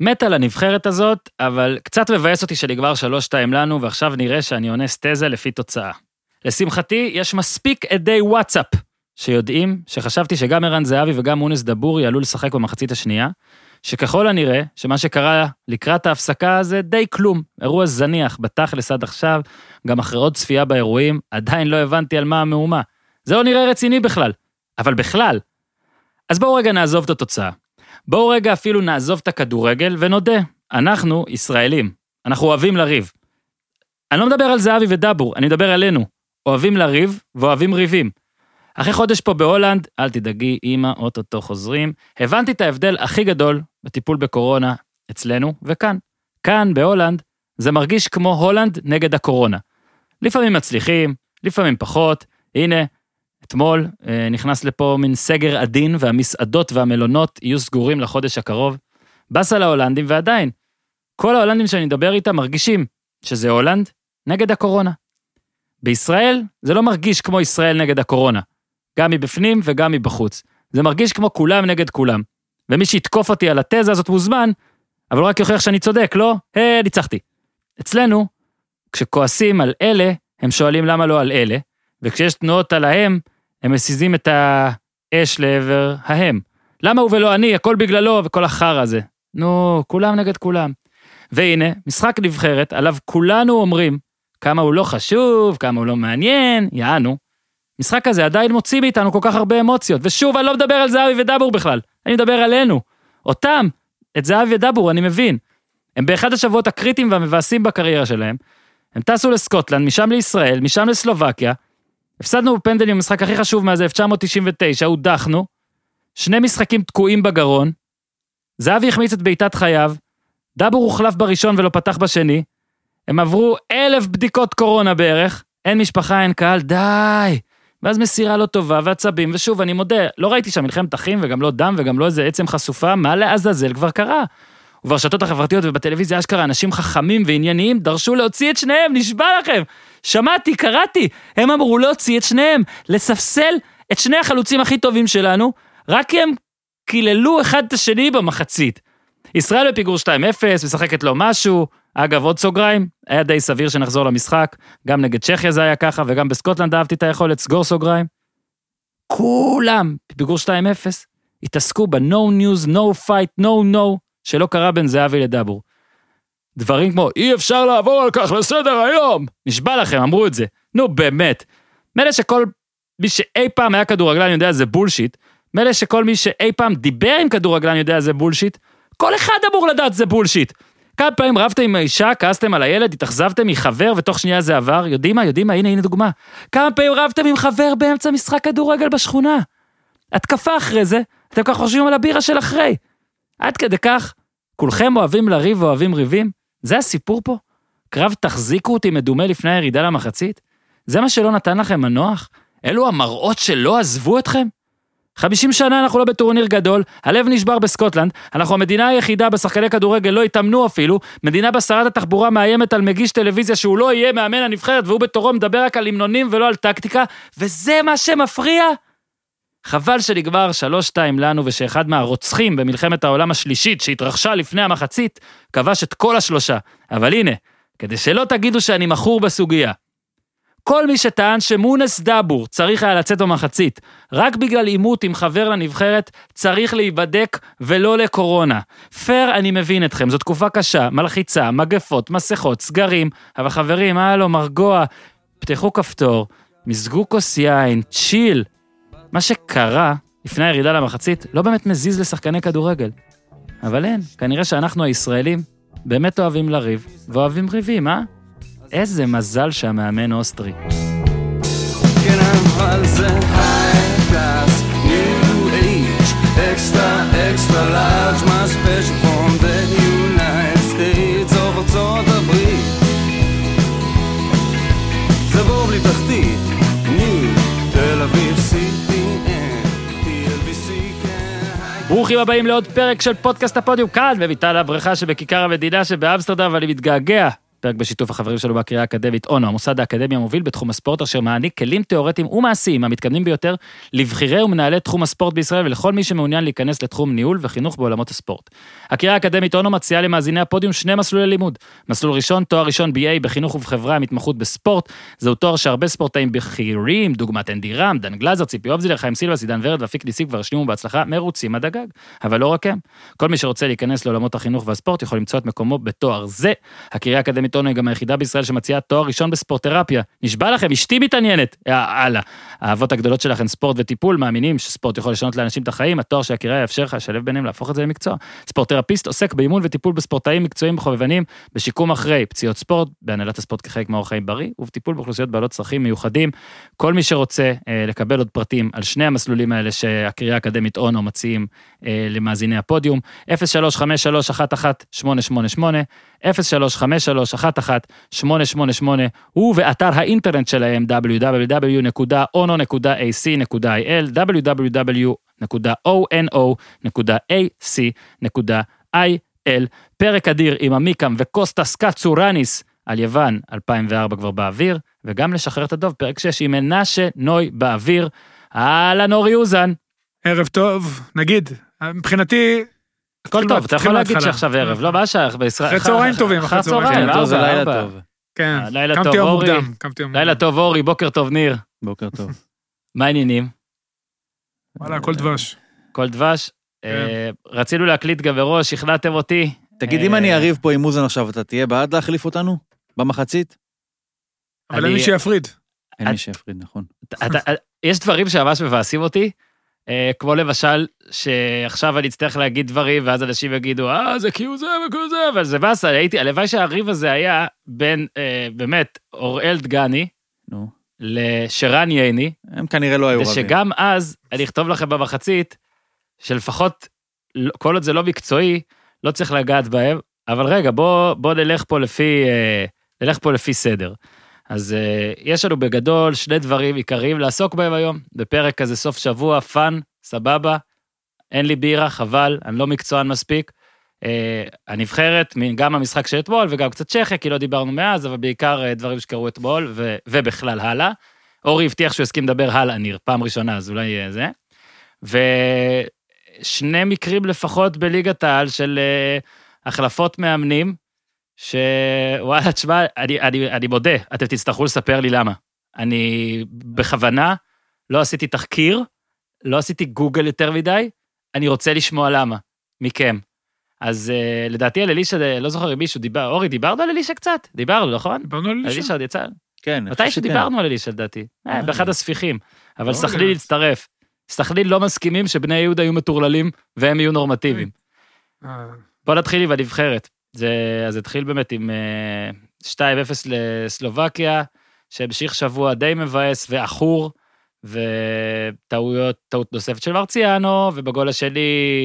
מת על הנבחרת הזאת, אבל קצת מבאס אותי שנגמר 3-2 לנו, ועכשיו נראה שאני עונה סטזה לפי תוצאה. לשמחתי, יש מספיק עדי וואטסאפ שיודעים שחשבתי שגם ערן זהבי וגם מונס דבורי עלו לשחק במחצית השנייה, שככל הנראה, שמה שקרה לקראת ההפסקה זה די כלום. אירוע זניח, בתכלס עד עכשיו, גם אחרי עוד צפייה באירועים, עדיין לא הבנתי על מה המהומה. זה לא נראה רציני בכלל, אבל בכלל. אז בואו רגע נעזוב את התוצאה. בואו רגע אפילו נעזוב את הכדורגל ונודה, אנחנו ישראלים, אנחנו אוהבים לריב. אני לא מדבר על זהבי ודאבור, אני מדבר עלינו. אוהבים לריב ואוהבים ריבים. אחרי חודש פה בהולנד, אל תדאגי, אמא, אוטוטו חוזרים, הבנתי את ההבדל הכי גדול בטיפול בקורונה אצלנו וכאן. כאן, בהולנד, זה מרגיש כמו הולנד נגד הקורונה. לפעמים מצליחים, לפעמים פחות, הנה, אתמול אה, נכנס לפה מין סגר עדין והמסעדות והמלונות יהיו סגורים לחודש הקרוב. באסה להולנדים ועדיין, כל ההולנדים שאני מדבר איתם מרגישים שזה הולנד נגד הקורונה. בישראל זה לא מרגיש כמו ישראל נגד הקורונה, גם מבפנים וגם מבחוץ. זה מרגיש כמו כולם נגד כולם. ומי שיתקוף אותי על התזה הזאת מוזמן, אבל רק יוכיח שאני צודק, לא? היי, ניצחתי. אצלנו, כשכועסים על אלה, הם שואלים למה לא על אלה, וכשיש תנועות על ההם, הם מסיזים את האש לעבר ההם. למה הוא ולא אני, הכל בגללו וכל החרא הזה. נו, כולם נגד כולם. והנה, משחק נבחרת, עליו כולנו אומרים כמה הוא לא חשוב, כמה הוא לא מעניין, יענו. משחק הזה עדיין מוציא מאיתנו כל כך הרבה אמוציות, ושוב, אני לא מדבר על זהבי ודבור בכלל, אני מדבר עלינו. אותם, את זהבי ודבור, אני מבין. הם באחד השבועות הקריטיים והמבאסים בקריירה שלהם. הם טסו לסקוטלנד, משם לישראל, משם לסלובקיה, הפסדנו בפנדלים במשחק הכי חשוב מאז 1999, הודחנו, שני משחקים תקועים בגרון, זהבי החמיץ את בעיטת חייו, דבור הוחלף בראשון ולא פתח בשני, הם עברו אלף בדיקות קורונה בערך, אין משפחה, אין קהל, די. ואז מסירה לא טובה ועצבים, ושוב, אני מודה, לא ראיתי שם מלחמת אחים וגם לא דם וגם לא איזה עצם חשופה, מה לעזאזל כבר קרה? וברשתות החברתיות ובטלוויזיה אשכרה אנשים חכמים וענייניים דרשו להוציא את שניהם, נשבע לכם. שמעתי, קראתי, הם אמרו להוציא את שניהם, לספסל את שני החלוצים הכי טובים שלנו, רק כי הם קיללו אחד את השני במחצית. ישראל בפיגור 2-0, משחקת לו משהו, אגב, עוד סוגריים, היה די סביר שנחזור למשחק, גם נגד צ'כיה זה היה ככה, וגם בסקוטלנד אהבתי את היכולת, סגור סוגריים. כולם, בפיגור 2-0, התעסקו ב-non-news, non-fight, no no, שלא קרה בין זהבי לדבור. דברים כמו, אי אפשר לעבור על כך לסדר היום! נשבע לכם, אמרו את זה. נו, באמת. מילא שכל מי שאי פעם היה כדורגלן יודע זה בולשיט, מילא שכל מי שאי פעם דיבר עם כדורגלן יודע זה בולשיט, כל אחד אמור לדעת זה בולשיט. כמה פעמים רבתם עם האישה, כעסתם על הילד, התאכזבתם מחבר ותוך שנייה זה עבר, יודעים מה, יודעים מה, הנה, הנה דוגמה. כמה פעמים רבתם עם חבר באמצע משחק כדורגל בשכונה. התקפה אחרי זה, אתם ככה חושבים על הבירה של אחרי. עד כדי כך, כולכם אוהבים לריב ואוהבים ריבים? זה הסיפור פה? קרב תחזיקו אותי מדומה לפני הירידה למחצית? זה מה שלא נתן לכם מנוח? אלו המראות שלא עזבו אתכם? 50 שנה אנחנו לא בטורניר גדול, הלב נשבר בסקוטלנד, אנחנו המדינה היחידה בשחקני כדורגל לא התאמנו אפילו, מדינה בה שרת התחבורה מאיימת על מגיש טלוויזיה שהוא לא יהיה מאמן הנבחרת והוא בתורו מדבר רק על המנונים ולא על טקטיקה, וזה מה שמפריע? חבל שנגמר 3-2 לנו ושאחד מהרוצחים במלחמת העולם השלישית שהתרחשה לפני המחצית, כבש את כל השלושה. אבל הנה, כדי שלא תגידו שאני מכור בסוגיה. כל מי שטען שמונס דאבור צריך היה לצאת במחצית, רק בגלל עימות עם חבר לנבחרת, צריך להיבדק ולא לקורונה. פייר, אני מבין אתכם, זו תקופה קשה, מלחיצה, מגפות, מסכות, סגרים, אבל חברים, הלו, רגוע, פתחו כפתור, מזגו כוס יין, chill. מה שקרה לפני הירידה למחצית לא באמת מזיז לשחקני כדורגל. אבל אין, כנראה שאנחנו הישראלים באמת אוהבים לריב, ואוהבים ריבים, אה? איזה מזל שהמאמן אוסטרי. extra, extra large, מה ברוכים הבאים לעוד פרק של פודקאסט הפודיום כאן, בביתן הבריכה שבכיכר המדינה שבאמסטרדם, ואני מתגעגע. פרק בשיתוף החברים שלנו בקריה האקדמית אונו, המוסד האקדמי המוביל בתחום הספורט, אשר מעניק כלים תיאורטיים ומעשיים המתקדמים ביותר לבכירי ומנהלי תחום הספורט בישראל ולכל מי שמעוניין להיכנס לתחום ניהול וחינוך בעולמות הספורט. הקריה האקדמית אונו מציעה למאזיני הפודיום שני מסלולי לימוד. מסלול ראשון, תואר ראשון BA בחינוך ובחברה עם התמחות בספורט. זהו תואר שהרבה ספורטאים בכירים, דוגמת אנדי רם, דן גלזר, ציפי אובזילר, חיים סילבס, עידן ורד ואפיק ניסים כבר השלימו בהצלחה מרוצים עד הגג. אבל לא רק הם. כל מי שרוצה להיכנס לעולמות החינוך והספורט יכול למצוא את מקומו בתואר זה. הקריאה האקדמית אונו היא גם היחידה בישראל שמציעה תואר ראשון בספורטרפיה. נשבע לכם, אשתי מתעניינת. יאללה. האהבות הגדולות שלך הן ספורט וטיפול, מאמינים שספורט יכול לשנות לאנשים את החיים, התואר של הקריאה יאפשר לך לשלב ביניהם להפוך את זה למקצוע. ספורטרפיסט עוסק באימון וטיפול בספורטאים מקצועיים וחובבנים, בשיקום אחרי פציעות ספורט, בהנהלת הספורט כחלק מאורח חיים בריא, ובטיפול באוכלוסיות בעלות צרכים מיוחדים. כל מי שרוצה אה, לקבל עוד פרטים על שני המסלולים האלה שהקריאה האקדמית אונו מציעים אה, למאזיני הפודיום, 0353118888, 0353118888, ובאתר האינטרנט שלהם www.ono.ac.il, www.ono.ac.il, פרק אדיר עם עמיקם וקוסטס קצורניס על יוון 2004 כבר באוויר, וגם לשחרר את הדוב, פרק 6 עם מנשה נוי באוויר. אהלן אורי אוזן. ערב טוב, נגיד, מבחינתי... הכל טוב, אתה יכול להגיד שעכשיו ערב, לא מה. אחרי צהריים טובים, אחרי אחרי צהריים. צהריים, כן, טוב, זה לילה. טוב. כן, אה, לילה קמתי טוב, יום אורי. מוקדם, קמתי יום לילה. טוב אורי, בוקר טוב ניר. בוקר טוב. מה העניינים? וואלה, הכל דבש. כל דבש. אה, רצינו להקליט גם מראש, שכנעתם אותי. תגיד, אה, אם אני אריב פה עם מוזן עכשיו, אתה תהיה בעד להחליף אותנו? במחצית? אבל אין מי שיפריד. אין מי שיפריד, נכון. יש דברים שממש מבאסים אותי, אה, כמו למשל, שעכשיו אני אצטרך להגיד דברים, ואז אנשים יגידו, אה, זה כי הוא זה וכי הוא זה, אבל זה באסה, הייתי, הלוואי שהריב הזה היה בין, אה, באמת, אוראל דגני נו. לשרן ייני, הם כנראה לא היו רבים. ושגם אז, אני אכתוב לכם במחצית, שלפחות, לא- כל עוד זה לא מקצועי, לא צריך לגעת בהם, אבל רגע, בוא, בוא נלך פה לפי, אה, נלך פה לפי סדר. אז אה, יש לנו בגדול שני דברים עיקריים לעסוק בהם היום, בפרק כזה סוף שבוע, fun, סבבה, אין לי בירה, חבל, אני לא מקצוען מספיק. אה, הנבחרת, גם המשחק של אתמול וגם קצת צ'כיה, כי לא דיברנו מאז, אבל בעיקר אה, דברים שקרו אתמול, ו- ובכלל הלאה. אורי הבטיח שהוא הסכים לדבר הלאה, ניר, פעם ראשונה, אז אולי אה, זה. ושני מקרים לפחות בליגת העל של אה, החלפות מאמנים, שוואלה, תשמע, אני, אני, אני מודה, אתם תצטרכו לספר לי למה. אני בכוונה לא עשיתי תחקיר, לא עשיתי גוגל יותר מדי, אני רוצה לשמוע למה, מכם. אז uh, לדעתי על אלישע, לא זוכר אם מישהו דיבר, אורי, דיברנו על אלישע קצת? דיברנו, נכון? דיברנו על על אלישע. אלישע עוד יצא? כן, מתי. שדיברנו על אלישע לדעתי, אה, אה. באחד הספיחים. אבל לא סכנין יודע. הצטרף. סכנין לא מסכימים שבני יהודה יהיו מטורללים והם יהיו נורמטיביים. אה, בוא נתחיל עם הנבחרת. זה, אז התחיל באמת עם אה, 2-0 לסלובקיה, שהמשיך שבוע די מבאס ועכור, וטעויות, טעות נוספת של מרציאנו, ובגול השני...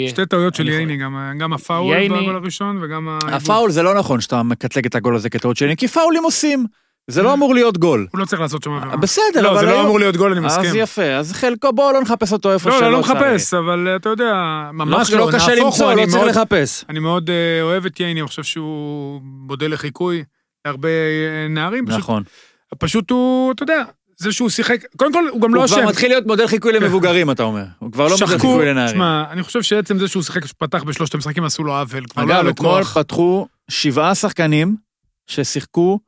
שתי טעויות של ייני, גם- גם הפאול ייני- בגול הראשון וגם. הפאול זה לא נכון שאתה מקטלג את הגול הזה כטעות שני, כי פאולים עושים. זה לא אמור להיות גול. הוא לא צריך לעשות שם עבירה. בסדר, לא, אבל זה לא אמור להיות גול, אני אז מסכים. יפה, אז חלקו, בואו לא נחפש אותו איפה לא, שלא לא, לא. מחפש, אבל אתה יודע, ממש לא, לא, לא קשה למצוא, הוא, לא צריך לחפש. אני מאוד אה, אוהב את ייני, אני חושב שהוא מודל לחיקוי להרבה אה, נערים. נכון. פשוט הוא, אתה יודע, זה שהוא שיחק, קודם כל, הוא גם לא הוא אשם. כבר מתחיל להיות מודל חיקוי למבוגרים, אתה אומר. הוא כבר לא מודל שחקו, חיקוי לנערים. תשמע, אני חושב שעצם זה שהוא שיחק, פתח בשלושת המשחקים, עשו לו עוול. כבר לא היה אגב, אתמול. פתחו שבעה שחקנים ששיחקו,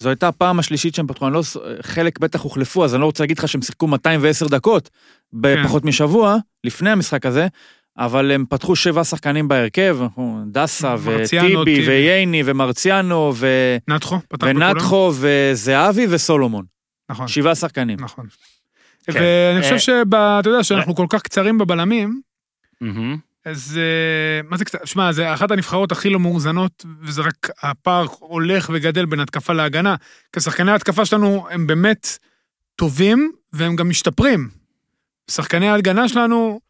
זו הייתה הפעם השלישית שהם פתחו, אני לא, חלק בטח הוחלפו, אז אני לא רוצה להגיד לך שהם שיחקו 210 דקות בפחות משבוע, לפני המשחק הזה, אבל הם פתחו שבעה שחקנים בהרכב, דסה מרציאנו, וטיבי טיבי. וייני ומרציאנו ו- נתחו, פתח. ונתחו וזהבי וסולומון. נכון, שבעה שחקנים. נכון. כן. ואני אה, חושב שאתה יודע שאנחנו כל כך קצרים בבלמים. אז אה, מה זה קצת, שמע, זה אחת הנבחרות הכי לא מאוזנות, וזה רק הפער הולך וגדל בין התקפה להגנה. כי שחקני ההתקפה שלנו הם באמת טובים, והם גם משתפרים. שחקני ההגנה שלנו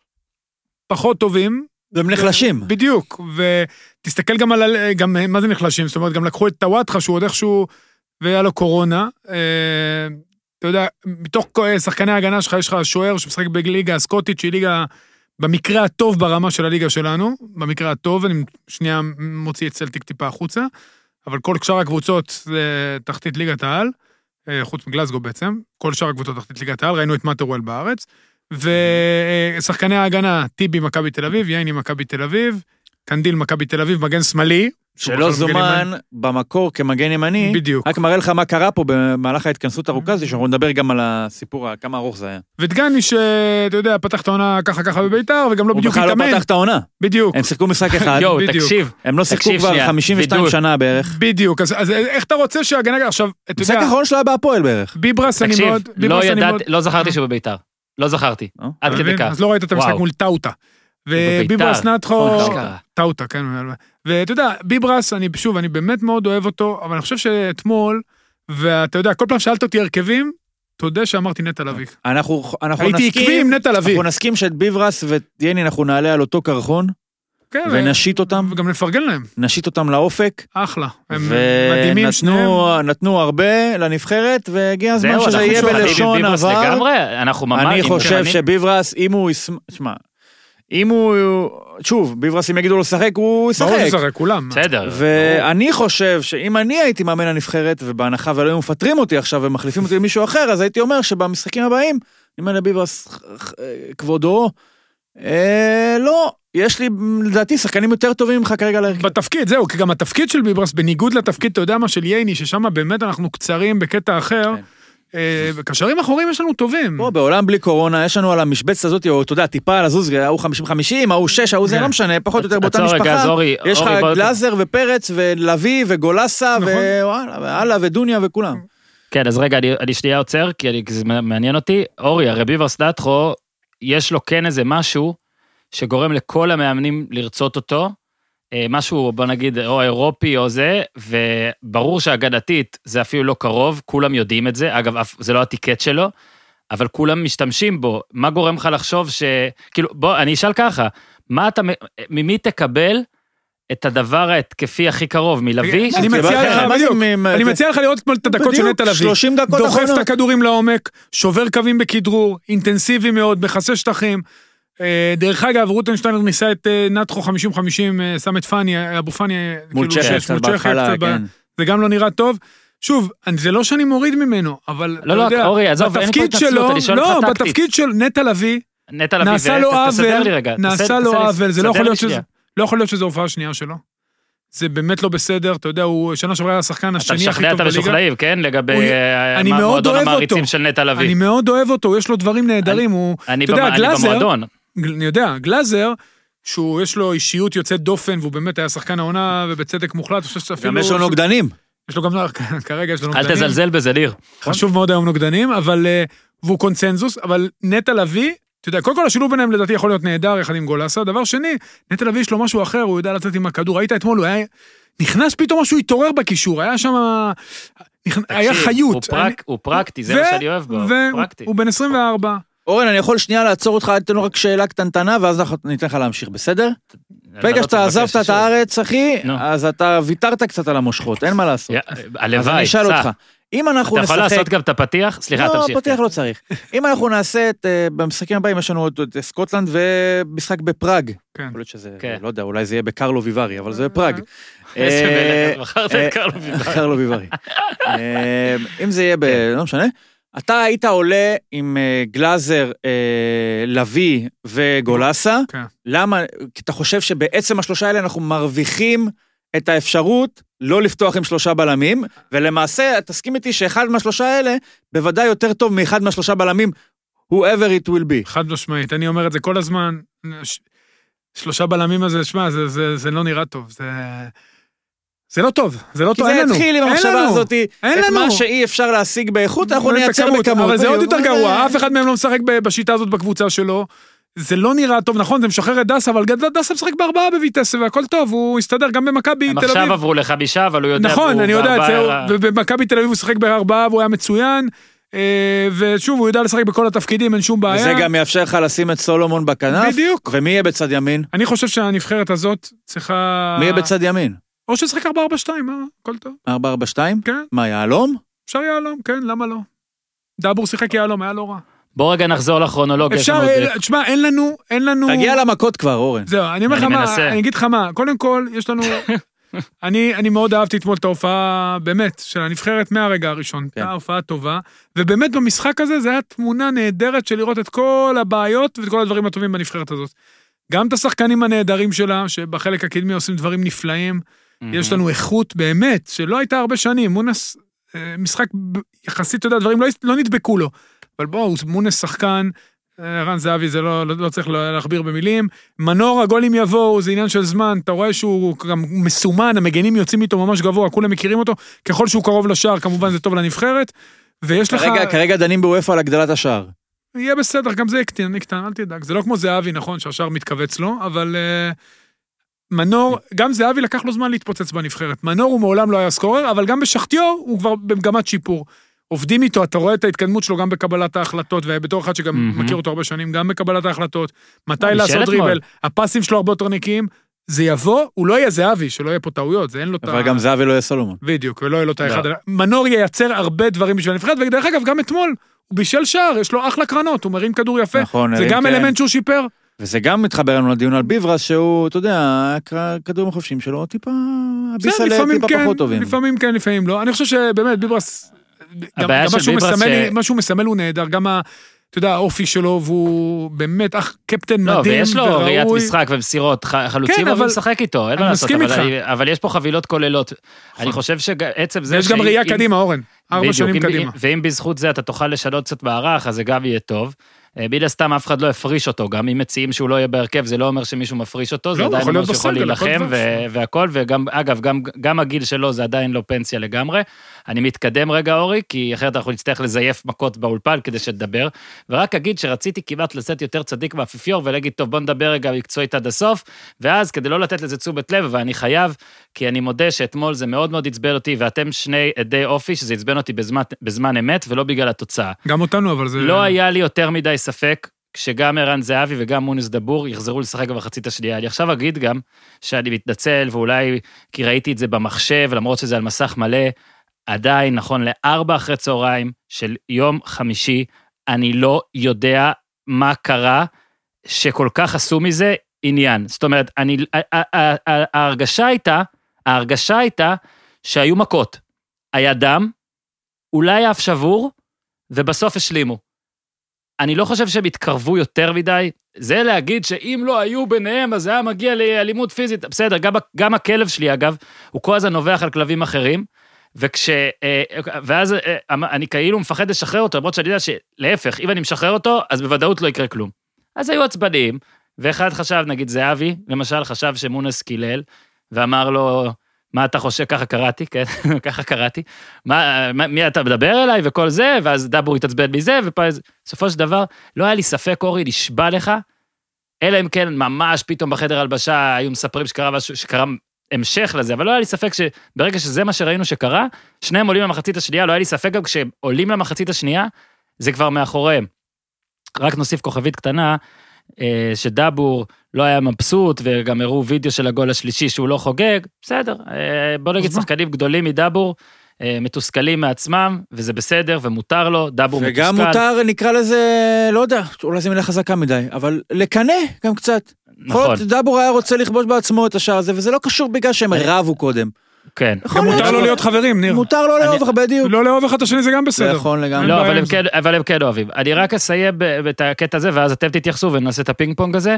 פחות טובים. והם נחלשים. בדיוק, ותסתכל גם על, ה- גם, מה זה נחלשים? זאת אומרת, גם לקחו את טוואטחה, שהוא עוד איכשהו, והיה לו קורונה. אה, אתה יודע, מתוך כל- שחקני ההגנה שלך, יש לך שוער שמשחק בליגה הסקוטית, שהיא ליגה, במקרה הטוב ברמה של הליגה שלנו, במקרה הטוב, אני שנייה מוציא את צלטיק טיפה החוצה, אבל כל שאר הקבוצות זה תחתית ליגת העל, אה, חוץ מגלסגו בעצם, כל שאר הקבוצות תחתית ליגת העל, ראינו את מטרוול בארץ, ושחקני ההגנה, טיבי מכבי תל אביב, ייני מכבי תל אביב, קנדיל מכבי תל אביב, מגן שמאלי. שלא זומן. במקור כמגן ימני, בדיוק. רק מראה לך מה קרה פה במהלך ההתכנסות הארוכה הזו, שאנחנו נדבר גם על הסיפור, כמה ארוך זה היה. ודגני שאתה יודע, פתח את העונה ככה ככה בביתר, וגם לא הוא בדיוק בכלל לא התאמן. פתח את העונה, בדיוק. הם שיחקו משחק אחד, יואו. תקשיב. הם לא שיחקו תקשיב כבר שנייה, 52 וידוי. שנה בערך. בדיוק, אז, אז איך אתה רוצה שההגנה, עכשיו, אתה יודע, האחרון שלו היה בהפועל בערך. ביברס אני תקשיב, מאוד, לא מאוד, ידעתי, לא זכרתי שהוא בביתר. לא זכרתי. אה? עד כדי? כך. אז לא ראית את המשחק. מול טאוטה. וביברס נטחו. טאוטה, כן. ואתה יודע, ביברס, אני שוב, אני באמת מאוד אוהב אותו, אבל אני חושב שאתמול, ואתה יודע, כל פעם שאלת אותי הרכבים, תודה שאמרתי נטע לביא. אנחנו אנחנו הייתי נסכים- עקבי עם נטע לביא. אנחנו נסכים שאת ביברס ואת יני אנחנו נעלה על אותו קרחון, כן, ונשית אותם, וגם נפרגן להם, נשית אותם לאופק, אחלה. הם מדהימים שניהם. ונתנו נתנו הרבה לנבחרת, והגיע הזמן שזה יהיה בלשון עבר. לגמרי, אנחנו ממש... אני חושב אני- שביברס, אם הוא ישמח, תשמע, אם הוא, שוב, ביברס אם יגידו לו לשחק, הוא ברור ישחק. שזה כולם. בסדר. ואני חושב שאם אני הייתי מאמן הנבחרת, ובהנחה ולא היו מפטרים אותי עכשיו ומחליפים אותי למישהו אחר, אז הייתי אומר שבמשחקים הבאים, אני אומר לביברס, כבודו, אה, לא, יש לי לדעתי שחקנים יותר טובים ממך כרגע להרכב. בתפקיד, זהו, כי גם התפקיד של ביברס, בניגוד לתפקיד, אתה יודע מה, של ייני, ששם באמת אנחנו קצרים בקטע אחר, כן. אה, וקשרים אחוריים יש לנו טובים. פה בעולם בלי קורונה, יש לנו על המשבצת הזאת, או אתה יודע, טיפה לזוז, ההוא 50-50, ההוא 6, ההוא זה כן. לא משנה, פחות או יותר באותה משפחה. יש לך גלאזר ופרץ ולוי וגולסה נכון. והלאה ודוניה וכולם. כן, אז רגע, אני, אני שנייה עוצר, כי זה מעניין אותי. אורי, הרי ביברס דטחו, יש לו כן איזה משהו שגורם לכל המאמנים לרצות אותו. אה, משהו, בוא נגיד, או אירופי או זה, וברור שהגנתית זה אפילו לא קרוב, כולם יודעים את זה, אגב, זה לא הטיקט שלו, אבל כולם משתמשים בו. מה גורם לך לחשוב ש... כאילו, בוא, אני אשאל ככה, מה אתה, ממי תקבל את הדבר ההתקפי הכי קרוב? מלוי? אני מציע לך, בדיוק, אני מציע לך לראות אתמול את הדקות של נטע לביא. 30 דקות דוחף את אחרונות. הכדורים לעומק, שובר קווים בכדרור, אינטנסיבי מאוד, מכסה שטחים. אה, דרך אגב, רוטנשטיינר ניסה את אה, נטחו 50-50, אה, שם את פאני, אבו פאני, אה, מול כאילו, צ'כיה, קצת בהתחלה, כן. זה גם לא נראה טוב. שוב, אני- זה לא שאני מוריד ממנו, אבל לא, אתה לא, יודע, אורי, עזוב, אין פה התנצלות, אני שואל אותך לא, טקטית. בתפקיד של נטע לביא, נטע לביא, נעשה לו עוול. נעשה לו עוול, זה לא יכול להיות שנייה. לא יכול להיות שזו הופעה השנייה שלו. זה באמת לא בסדר, אתה יודע, הוא שנה שעברה היה השחקן אתה השני הכי משכנע טוב את בליגה. המשוכנעים, כן? לגבי הוא- אה, אני מה- מאוד מועדון המעריצים. של נטע לביא. אני מאוד אוהב אותו, יש לו דברים נהדרים, הוא, אני אתה יודע, במ- אני גלאזר- במועדון. גל- אני יודע, גלאזר, שהוא, יש לו אישיות יוצאת דופן, והוא באמת היה שחקן העונה, ובצדק מוחלט, אני חושב שאפילו... גם יש לו נוגדנים. יש לו גם, כרגע יש לו אל נוגדנים. תזלזל בזה, ניר. חשוב מאוד היום נוגדנים, אבל, אה, והוא קונצנזוס, אבל נטע לביא, אתה יודע, קודם כל השילוב ביניהם לדעתי יכול להיות נהדר יחד עם גולסה, דבר שני, נטע לביא יש לו משהו אחר, הוא יודע לצאת עם הכדור, ראית אתמול, הוא היה, נכנס פתאום משהו, התעורר בקישור, היה שם, נכ- היה חיות. הוא פרק- הוא פרקטי, זה מה שאני אוהב בו, הוא פרקטי. והוא בן 24, אורן, אני יכול שנייה לעצור אותך, אתן לו רק שאלה קטנטנה, ואז אנחנו- ניתן לך להמשיך, בסדר? אתה ברגע לא שאתה עזבת את. הארץ, אחי. אז אתה ויתרת קצת על המושכות, אין מה לעשות. יא, אז הלוואי, אני אשאל. אותך, אם אנחנו אתה יכול נשחק... לעשות גם את הפתיח? סליחה, לא, תמשיך. פתיח כן. לא צריך. אם אנחנו נעשה את, אה, במשחקים הבאים, יש לנו עוד את סקוטלנד ומשחק בפראג. כן. יכול להיות שזה, כן. לא יודע, אולי זה יהיה בקרלו ויvari, אבל זה בפראג. איזה אה, מלך, בחרת אה, את קרלו ויvari. קרלו. אה, אם זה יהיה ב... לא משנה. אתה היית עולה עם אה, גלאזר, אה, לביא וגולסה. כן. למה? כי אתה חושב שבעצם השלושה האלה אנחנו מרוויחים את האפשרות לא לפתוח עם שלושה בלמים, ולמעשה, תסכים איתי שאחד מהשלושה האלה בוודאי יותר טוב מאחד מהשלושה בלמים, whoever it will be. חד משמעית, אני אומר את זה כל הזמן, ש- שלושה בלמים הזה, שמע, זה, זה, זה לא נראה טוב, זה... זה לא טוב, זה לא כי טוב, זה אין לנו. התחיל עם המחשבה. הזאת, אין את. מה שאי אפשר להשיג באיכות, אנחנו נייצר בכמות. אבל זה עוד יותר. גרוע, אף אחד מהם לא משחק בשיטה הזאת בקבוצה שלו. זה לא נראה טוב, נכון, זה משחרר את דסה, אבל דסה משחק בארבעה בוויטסה והכל טוב, הוא הסתדר גם במכבי הם תל אביב. עכשיו עברו לחמישה, אבל הוא יודע... נכון, אני יודע את זה, ובמכבי תל אביב הוא שיחק בארבעה והוא היה מצוין, אה, ושוב, הוא יודע לשחק בכל התפקידים, אין שום בעיה. וזה גם יאפשר לך לשים את סולומון בכנף. בדיוק. ומי יהיה בצד ימין? אני חושב שהנבחרת הזאת צריכה... מי יהיה בצד ימין? או ששחק 4-4-2, מה? הכל טוב. 4-4-2? כן, מה, יהלום? אפשר יהלום, כן, למה לא? דאבור שיחק יהלום, היה לא רע. בוא רגע נחזור לכרונולוגיה. אפשר, אה, תשמע, אין לנו, אין לנו... תגיע למכות כבר, אורן. זהו, אני אומר לך אני מה. אני אגיד לך מה, קודם כל, יש לנו... אני, אני מאוד אהבתי אתמול את ההופעה, באמת, של הנבחרת מהרגע הראשון. כן. הייתה הופעה טובה, ובאמת במשחק הזה, זה היה תמונה נהדרת של לראות את כל הבעיות ואת כל הדברים הטובים בנבחרת הזאת. גם את השחקנים הנהדרים שלה, שבחלק הקדמי עושים דברים נפלאים. יש לנו איכות באמת, שלא הייתה הרבה שנים. מונס, אה, משחק יחסית, אתה יודע, דברים לא, לא נדבקו לו. אבל בואו, מונס שחקן, אה, רן זהבי זה לא, לא, לא צריך להכביר במילים. מנור, הגולים יבואו, זה עניין של זמן, אתה רואה שהוא גם מסומן, המגנים יוצאים איתו ממש גבוה, כולם מכירים אותו. ככל שהוא קרוב לשער, כמובן זה טוב לנבחרת. ויש לך... כרגע, כרגע דנים בוופא על הגדלת השער. יהיה בסדר, גם זה יקטן, יקטן, אל תדאג. זה לא כמו זהבי, נכון, שהשאר מתכווץ לו, אבל uh, מנור, גם זהבי לקח לו זמן להתפוצץ בנבחרת. מנור הוא מעולם לא היה סקורר, אבל גם בשחטיור הוא כבר במגמת שיפור. עובדים איתו, אתה רואה את ההתקדמות שלו גם בקבלת ההחלטות, ובתור אחד שגם מהמם. מכיר אותו הרבה שנים, גם בקבלת ההחלטות. מתי הוא לעשות. דריבל, הפסים שלו הרבה יותר נקיים. זה יבוא, הוא לא יהיה זהבי, שלא יהיה פה טעויות, זה אין לו את ה... אבל גם זהבי לא יהיה סולומון. בדיוק, ולא יהיה לו את לא. האחד. מנור ייצר הרבה דברים בשביל הנבחרת, ודרך אגב, גם אתמול, הוא בישל שער, יש לו אחלה קרנות, הוא מרים כדור יפה. נכון, זה גם כן. אלמנט שהוא שיפר. וזה גם מתחבר לנו לדיון על ביברס, שהוא, אתה יודע, הכדורים החופשיים שלו טיפה, בסדר, הביסה לפעמים טיפה כן, פחות טובים. לפעמים כן, לפעמים לא. אני חושב שבאמת, ביברס, גם הבעיה גם של מה שהוא ביברס מסמל, ש- מה שהוא מסמל הוא נהדר, גם ה... אתה יודע, האופי שלו, והוא באמת אח קפטן לא, מדהים ויש לו ראיית וראוי. משחק ומסירות, ח- חלוצים כן, אוהבים אבל- לשחק איתו, אין אני מה לעשות, מסכים אבל איתך. אני- אבל יש פה חבילות כוללות. אני חושב שעצם זה ויש גם ראייה אם- קדימה, אורן. ארבע שנים אם- קדימה. ואם בזכות זה אתה תוכל לשנות קצת מערך, אז זה גם יהיה טוב. אה, מן הסתם אף אחד לא יפריש אותו, גם אם מציעים שהוא לא יהיה בהרכב, זה לא אומר שמישהו מפריש אותו, זה לא, עדיין אומר שיכול להילחם והכל, וגם, אגב, גם, גם הגיל שלו זה עדיין לא פנסיה לגמרי. אני מתקדם רגע, אורי, כי אחרת אנחנו נצטרך לזייף מכות באולפן כדי שתדבר. ורק אגיד שרציתי כמעט לצאת יותר צדיק באפיפיור ולהגיד, טוב, בוא נדבר רגע מקצועית עד הסוף, ואז כדי לא לתת לזה תשומת לב, ואני חייב, כי אני מודה שאתמול זה מאוד מאוד עצבן אותי, ואתם שני עדי אופי, שזה עצבן אותי בזמן, בזמן אמת, ולא בגלל התוצאה. גם אותנו, אבל זה... לא היה לי יותר מדי ספק כשגם ערן זהבי וגם מונס דבור יחזרו לשחק במחצית השנייה. אני עכשיו אגיד גם שאני מתנצל, ואולי כי ראיתי את זה במחשב, למרות שזה על מסך מלא, עדיין, נכון לארבע אחרי צהריים של יום חמישי, אני לא יודע מה קרה שכל כך עשו מזה עניין. זאת אומרת, אני, ההרגשה הייתה, ההרגשה הייתה שהיו מכות. היה דם, אולי אף שבור, ובסוף השלימו. אני לא חושב שהם התקרבו יותר מדי. זה להגיד שאם לא היו ביניהם, אז זה היה מגיע לאלימות פיזית. בסדר, גם, גם הכלב שלי, אגב, הוא כל הזמן נובח על כלבים אחרים, וכש... אה, ואז אה, אני כאילו מפחד לשחרר אותו, למרות שאני יודע שלהפך, אם אני משחרר אותו, אז בוודאות לא יקרה כלום. אז היו עצבניים, ואחד חשב, נגיד זהבי, למשל, חשב שמונס קילל, ואמר לו, מה אתה חושב, ככה קראתי, כן, ככה קראתי, מה, מה- מי אתה מדבר אליי וכל זה, ואז דאבור התעצבן מזה, ובסופו של דבר, לא היה לי ספק, אורי, נשבע לך, אלא אם כן ממש פתאום בחדר הלבשה היו מספרים שקרה משהו, שקרה המשך לזה, אבל לא היה לי ספק שברגע שזה מה שראינו שקרה, שניהם עולים למחצית השנייה, לא היה לי ספק גם כשהם עולים למחצית השנייה, זה כבר מאחוריהם. רק נוסיף כוכבית קטנה, שדאבור לא היה מבסוט, וגם הראו וידאו של הגול השלישי שהוא לא חוגג, בסדר, אה, בוא נגיד? שחקנים גדולים מדאבור, אה, מתוסכלים מעצמם, וזה בסדר, ומותר לו, דאבור מתוסכל. וגם מותר, נקרא לזה, לא יודע, אולי זו מילה חזקה מדי, אבל לקנא גם קצת. יכול נכון, להיות דאבור היה רוצה לכבוש בעצמו את השער הזה, וזה לא קשור בגלל שהם רבו קודם. כן. גם להיות מותר לו להיות חברים, ניר. מותר לו לאהוב לך בדיוק. לא לאהוב אחד את השני זה גם בסדר. נכון לגמרי. לא, בעיה אבל הם. כן, אבל הם כן אוהבים. אני רק אסיים ב- את הקטע הזה, ואז אתם תתייחסו ונעשה את הפינג פונג הזה.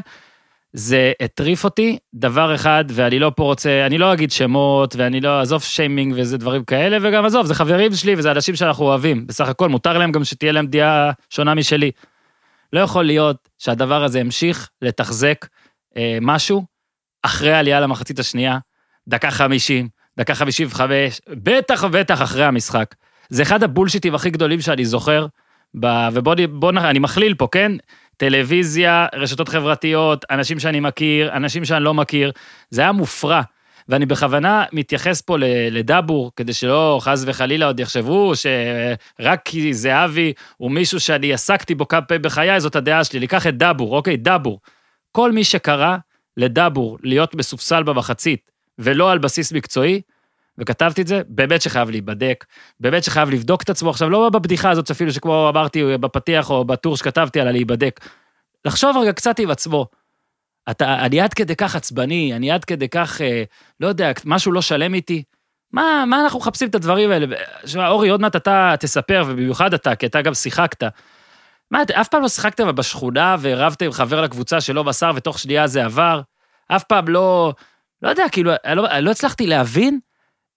זה הטריף אותי, דבר אחד, ואני לא פה רוצה, אני לא אגיד שמות, ואני לא, עזוב שיימינג וזה דברים כאלה, וגם עזוב, זה חברים שלי וזה אנשים שאנחנו אוהבים. בסך הכל, מותר להם גם שתהיה להם דעה שונה משלי. לא יכול להיות שהדבר הזה ימשיך לתחזק אה, משהו אחרי העלייה למחצית השנייה, דקה חמישים, דקה חמישים וחמש, בטח ובטח אחרי המשחק. זה אחד הבולשיטים הכי גדולים שאני זוכר, ב... ובוא בוא. אני מכליל פה, כן? טלוויזיה, רשתות חברתיות, אנשים שאני מכיר, אנשים שאני לא מכיר, זה היה מופרע. ואני בכוונה מתייחס פה ל- לדאבור, כדי שלא חס וחלילה עוד יחשבו שרק כי זהבי הוא מישהו שאני עסקתי בו כמה פעמים בחיי, זאת הדעה שלי. ניקח את דאבור, אוקיי, דאבור. כל מי שקרא לדאבור להיות מסופסל במחצית ולא על בסיס מקצועי, וכתבתי את זה, באמת שחייב להיבדק, באמת שחייב לבדוק את עצמו. עכשיו, לא בבדיחה הזאת אפילו שכמו אמרתי בפתיח או בטור שכתבתי על הלהיבדק. לחשוב רגע קצת עם עצמו. אתה, אני עד כדי כך עצבני, אני עד כדי כך, אה, לא יודע, משהו לא שלם איתי. מה, מה אנחנו מחפשים את הדברים האלה? שמע, אורי, עוד מעט אתה תספר, ובמיוחד אתה, כי אתה גם שיחקת. מה, אף פעם לא שיחקתם בשכונה ורבתם עם חבר לקבוצה שלא מסר, ותוך שנייה זה עבר? אף פעם לא... לא יודע, כאילו, אני לא, אני לא הצלחתי להבין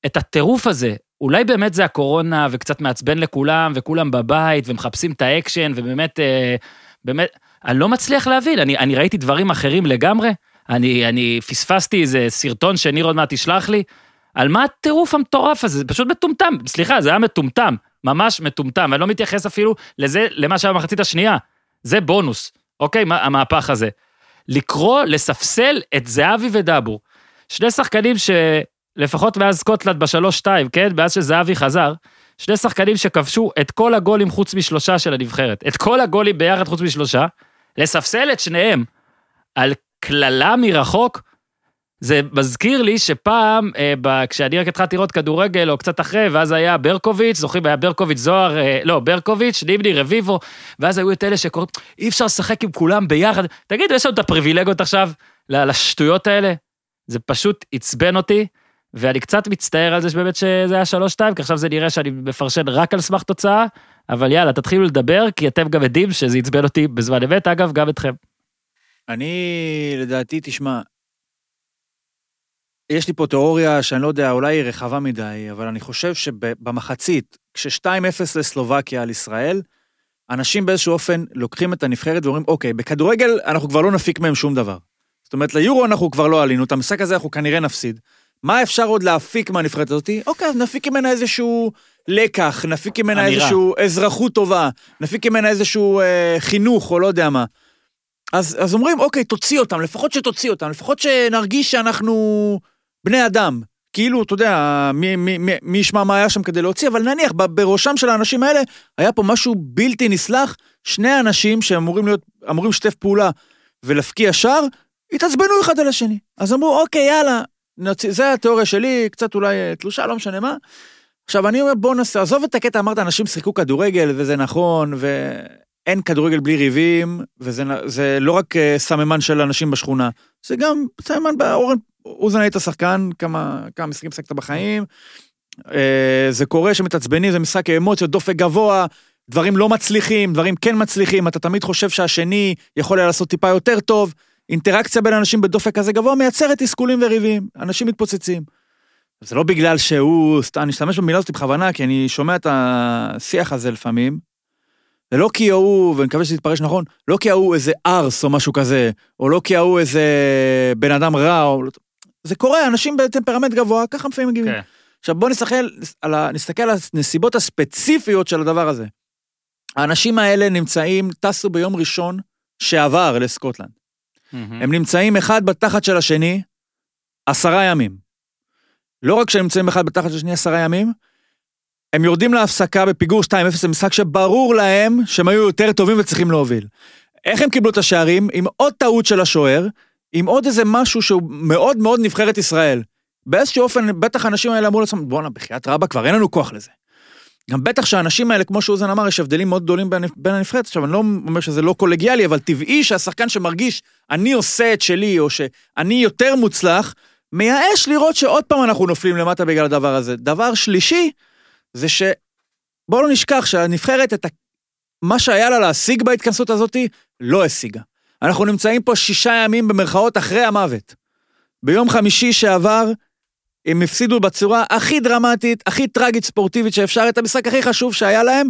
את הטירוף הזה. אולי באמת זה הקורונה, וקצת מעצבן לכולם, וכולם בבית, ומחפשים את האקשן, ובאמת, אה, באמת, אני לא מצליח להבין. אני, אני ראיתי דברים אחרים לגמרי. אני, אני פספסתי איזה סרטון שניר עוד מעט תשלח לי. על מה הטירוף המטורף הזה? זה פשוט מטומטם. סליחה, זה היה מטומטם. ממש מטומטם. אני לא מתייחס אפילו לזה, למה שהיה במחצית השנייה. זה בונוס, אוקיי? מה, המהפך הזה. לקרוא, לספסל את זהבי ודאבור. שני שחקנים שלפחות מאז סקוטלנד בשלוש-שתיים, כן? מאז שזהבי חזר, שני שחקנים שכבשו את כל הגולים חוץ משלושה של הנבחרת. את כל הגולים ביחד חוץ משלושה. לספסל את שניהם על קללה מרחוק, זה מזכיר לי שפעם, אה, ב, כשאני רק התחלתי לראות כדורגל, או קצת אחרי, ואז היה ברקוביץ', זוכרים, היה ברקוביץ' זוהר, אה, לא, ברקוביץ', נימני, רביבו, ואז היו את אלה שקוראים, אי אפשר לשחק עם כולם ביחד. תגידו, יש לנו את הפריבילגיות עכשיו לשטויות האלה? זה פשוט עצבן אותי, ואני קצת מצטער על זה שבאמת שזה היה שלוש-שתיים, כי עכשיו זה נראה שאני מפרשן רק על סמך תוצאה, אבל יאללה, תתחילו לדבר, כי אתם גם עדים שזה עצבן אותי בזמן אמת, אגב, גם אתכם. אני, לדעתי, תשמע, יש לי פה תיאוריה שאני לא יודע, אולי היא רחבה מדי, אבל אני חושב שבמחצית, כש-2-0 לסלובקיה על ישראל, אנשים באיזשהו אופן לוקחים את הנבחרת ואומרים, אוקיי, בכדורגל אנחנו כבר לא נפיק מהם שום דבר. זאת אומרת, ליורו אנחנו כבר לא עלינו, את המשחק הזה אנחנו כנראה נפסיד. מה אפשר עוד להפיק מהנבחרת הזאת? אוקיי, אז נפיק ממנה איזשהו לקח, נפיק ממנה אמירה. איזשהו אזרחות טובה, נפיק ממנה איזשהו אה, חינוך או לא יודע מה. אז, אז אומרים, אוקיי, תוציא אותם, לפחות שתוציא אותם, לפחות שנרגיש שאנחנו בני אדם. כאילו, אתה יודע, מי, מי, מי, מי ישמע מה היה שם כדי להוציא, אבל נניח, בראשם של האנשים האלה, היה פה משהו בלתי נסלח, שני אנשים שאמורים להיות, אמורים לשתף פעולה ולהפקיע שער, התעצבנו אחד על השני. אז אמרו, אוקיי, יאללה, נוציא, זה התיאוריה שלי, קצת אולי אה, תלושה, לא משנה מה. עכשיו, אני אומר, בוא נעשה, עזוב את הקטע, אמרת, אנשים שיחקו כדורגל, וזה נכון, ואין כדורגל בלי ריבים, וזה זה לא רק אה, סממן של אנשים בשכונה, זה גם סממן, אורן, אוזן היית שחקן, כמה, כמה משחקים שחקת בחיים, אה, זה קורה שמתעצבנים, זה משחק אמוציות, דופק גבוה, דברים לא מצליחים, דברים כן מצליחים, אתה תמיד חושב שהשני יכול היה לעשות טיפה יותר טוב, אינטראקציה בין אנשים בדופק כזה גבוה מייצרת תסכולים וריבים, אנשים מתפוצצים. זה לא בגלל שהוא, סתם, אני אשתמש במילה הזאת בכוונה, כי אני שומע את השיח הזה לפעמים. זה לא כי ההוא, ואני מקווה שזה יתפרש נכון, לא כי ההוא איזה ארס או משהו כזה, או לא כי ההוא איזה בן אדם רע, או... לא- זה קורה, אנשים בטמפרמנט גבוה, ככה לפעמים מגיבים. כן. עכשיו בואו נסתכל על, ה- נסתכל על הנסיבות הספציפיות של הדבר הזה. האנשים האלה נמצאים, טסו ביום ראשון שעבר לסקוטלנד. הם נמצאים אחד בתחת של השני עשרה ימים. לא רק שהם נמצאים אחד בתחת של השני עשרה ימים, הם יורדים להפסקה בפיגור 2-0 למשחק שברור להם שהם היו יותר טובים וצריכים להוביל. איך הם קיבלו את השערים? עם עוד טעות של השוער, עם עוד איזה משהו שהוא מאוד מאוד נבחרת ישראל. באיזשהו אופן, בטח האנשים האלה אמרו לעצמם, בואנה, בחייאת רבא, כבר אין לנו כוח לזה. גם בטח שהאנשים האלה, כמו שאוזן אמר, יש הבדלים מאוד גדולים בין, בין הנבחרת. עכשיו, אני לא אומר שזה לא קולגיאלי, אבל טבעי שהשחקן שמרגיש, אני עושה את שלי, או שאני יותר מוצלח, מייאש לראות שעוד פעם אנחנו נופלים למטה בגלל הדבר הזה. דבר שלישי, זה ש... בואו לא נשכח שהנבחרת, את ה... מה שהיה לה להשיג בהתכנסות הזאת, לא השיגה. אנחנו נמצאים פה שישה ימים במרכאות אחרי המוות. ביום חמישי שעבר, הם הפסידו בצורה הכי דרמטית, הכי טרגית ספורטיבית שאפשר, את המשחק הכי חשוב שהיה להם,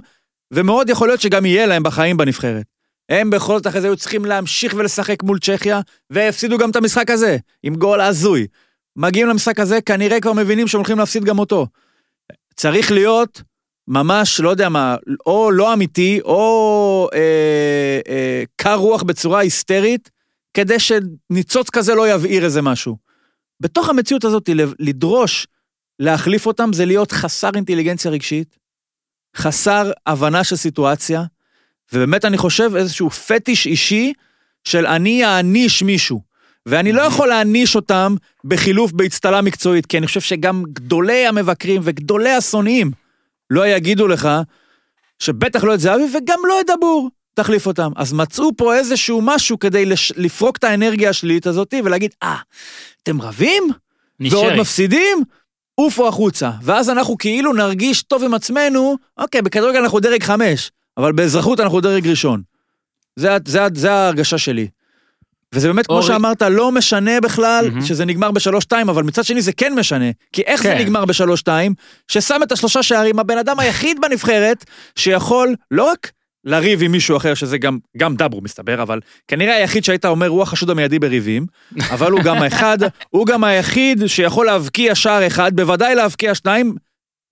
ומאוד יכול להיות שגם יהיה להם בחיים בנבחרת. הם בכל זאת אחרי זה היו צריכים להמשיך ולשחק מול צ'כיה, והפסידו גם את המשחק הזה, עם גול הזוי. מגיעים למשחק הזה, כנראה כבר מבינים שהם הולכים להפסיד גם אותו. צריך להיות ממש, לא יודע מה, או לא אמיתי, או אה, אה, קר רוח בצורה היסטרית, כדי שניצוץ כזה לא יבעיר איזה משהו. בתוך המציאות הזאת, לדרוש להחליף אותם זה להיות חסר אינטליגנציה רגשית, חסר הבנה של סיטואציה, ובאמת אני חושב איזשהו פטיש אישי של אני אעניש מישהו. ואני לא יכול להעניש אותם בחילוף באצטלה מקצועית, כי אני חושב שגם גדולי המבקרים וגדולי השונאים לא יגידו לך שבטח לא את זהבי וגם לא את דבור. תחליף אותם. אז מצאו פה איזשהו משהו כדי לש... לפרוק את האנרגיה השלילית הזאת ולהגיד, אה, אתם רבים? ועוד נשארי. מפסידים? עופו החוצה. ואז אנחנו כאילו נרגיש טוב עם עצמנו, אוקיי, בכדורגל אנחנו דרג חמש, אבל באזרחות אנחנו דרג ראשון. זה, זה, ה- זה ההרגשה שלי. וזה באמת, כמו אורי- שאמרת, לא משנה בכלל מהמם. שזה נגמר בשלוש-שתיים, אבל מצד שני זה כן משנה. כי איך זה כן. נגמר בשלוש-שתיים? ששם את השלושה שערים, הבן אדם היחיד בנבחרת שיכול לא רק לריב עם מישהו אחר, שזה גם, גם דברו מסתבר, אבל כנראה היחיד שהיית אומר הוא החשוד המיידי בריבים, אבל הוא גם האחד, הוא גם היחיד שיכול להבקיע שער אחד, בוודאי להבקיע שניים,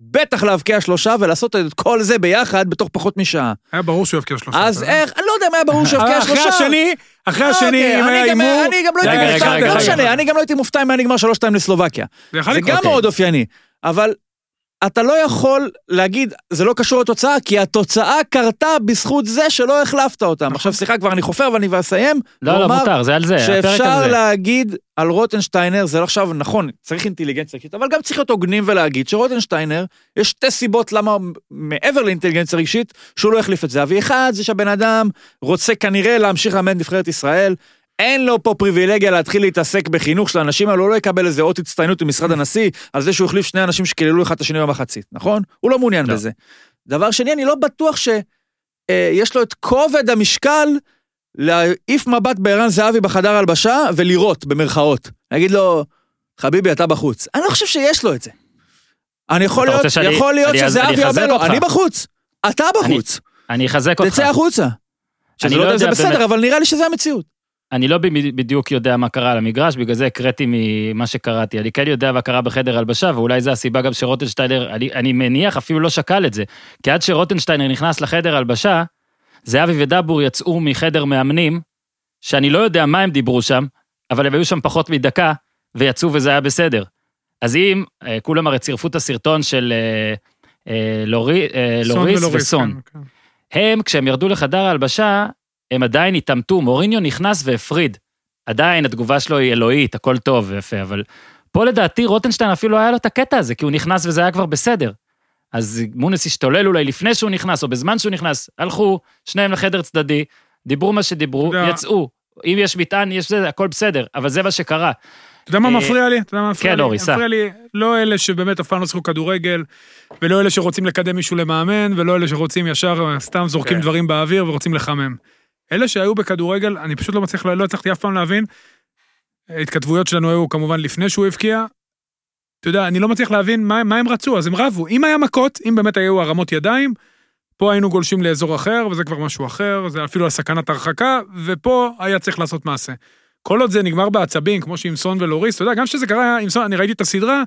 בטח להבקיע שלושה ולעשות את כל זה ביחד בתוך פחות משעה. היה ברור שהוא יבקיע שלושה. אז. איך, אני לא יודע מה היה ברור שיבקיע אחרי שלושה. השני, אחרי השני, אוקיי, אם היה הימור... אני גם לא הייתי מופתע, לא. משנה, אני גם לא הייתי מופתע אם היה נגמר שלוש שתיים לסלובקיה. זה. גם מאוד אופייני, אבל אתה לא יכול להגיד, זה לא קשור לתוצאה, כי התוצאה קרתה בזכות זה שלא החלפת אותם. עכשיו סליחה, כבר אני חופר ואני כבר אסיים. לא, לא, מותר, זה על זה, הפרק שאפשר על זה. להגיד על רוטנשטיינר, זה לא עכשיו, נכון, צריך אינטליגנציה רגשית, אבל גם צריך להיות הוגנים ולהגיד שרוטנשטיינר, יש שתי סיבות למה, מעבר לאינטליגנציה רגשית, שהוא לא החליף את זהבי. אחד, זה שהבן אדם רוצה כנראה להמשיך לאמן נבחרת ישראל. אין לו פה פריבילגיה להתחיל להתעסק בחינוך של האנשים האלו, הוא לא יקבל איזה אות הצטיינות ממשרד הנשיא על זה שהוא החליף שני אנשים שקיללו אחד את השני במחצית, נכון? הוא לא מעוניין לא. בזה. דבר שני, אני לא בטוח שיש לו את כובד המשקל להעיף מבט בערן זהבי בחדר הלבשה ולירות, במרכאות. להגיד לו, חביבי, אתה בחוץ. אני לא חושב שיש לו את זה. אני יכול להיות, שאני- יכול להיות אני- שזהבי אני אומר לו. אני בחוץ, אתה בחוץ, אני אחזק אותך. תצא החוצה. שזה אני לא לא יודע אם זה בסדר, באמת- אבל נראה לי שזה המציאות. אני לא בדיוק יודע מה קרה על המגרש, בגלל זה הקראתי ממה שקראתי. אני כן יודע מה קרה בחדר הלבשה, ואולי זו הסיבה גם שרוטנשטיינר, אני, אני מניח, אפילו לא שקל את זה. כי עד שרוטנשטיינר נכנס לחדר הלבשה, זהבי ודבור יצאו מחדר מאמנים, שאני לא יודע מה הם דיברו שם, אבל הם היו שם פחות מדקה, ויצאו וזה היה בסדר. אז אם, אה, כולם הרי צירפו את הסרטון של אה, אה, לוריס ולוריס, וסון. כן, כן. הם, כשהם ירדו לחדר ההלבשה, הם עדיין התעמתו, מוריניו נכנס והפריד. עדיין התגובה שלו היא אלוהית, הכל טוב ויפה, אבל פה לדעתי רוטנשטיין אפילו היה לו את הקטע הזה, כי הוא נכנס וזה היה כבר בסדר. אז מונס השתולל אולי לפני שהוא נכנס, או בזמן שהוא נכנס, הלכו שניהם לחדר צדדי, דיברו מה שדיברו, יצאו. אם יש מטען, יש זה, הכל בסדר, אבל זה מה שקרה. אתה יודע מה אה, מפריע לי? אתה יודע מה מפריע כן, לי? אורי, סע. מפריע לי לא אלה שבאמת אף פעם לא שיחקו כדורגל, ולא אלה שרוצים לקדם מישהו למאמן, ולא אלה שרוצים ישר סתם זורקים כן. דברים באוויר ורוצים לחמם. אלה שהיו בכדורגל, אני פשוט לא מצליח, לא הצלחתי אף פעם להבין. ההתכתבויות שלנו היו כמובן לפני שהוא הבקיע. אתה יודע, אני לא מצליח להבין מה, מה הם רצו, אז הם רבו. אם היה מכות, אם באמת היו הרמות ידיים, פה היינו גולשים לאזור אחר, וזה כבר משהו אחר, זה אפילו על סכנת הרחקה, ופה היה צריך לעשות מעשה. כל עוד זה נגמר בעצבים, כמו שעם סון ולוריס, אתה יודע, גם כשזה קרה עם סון, אני ראיתי את הסדרה,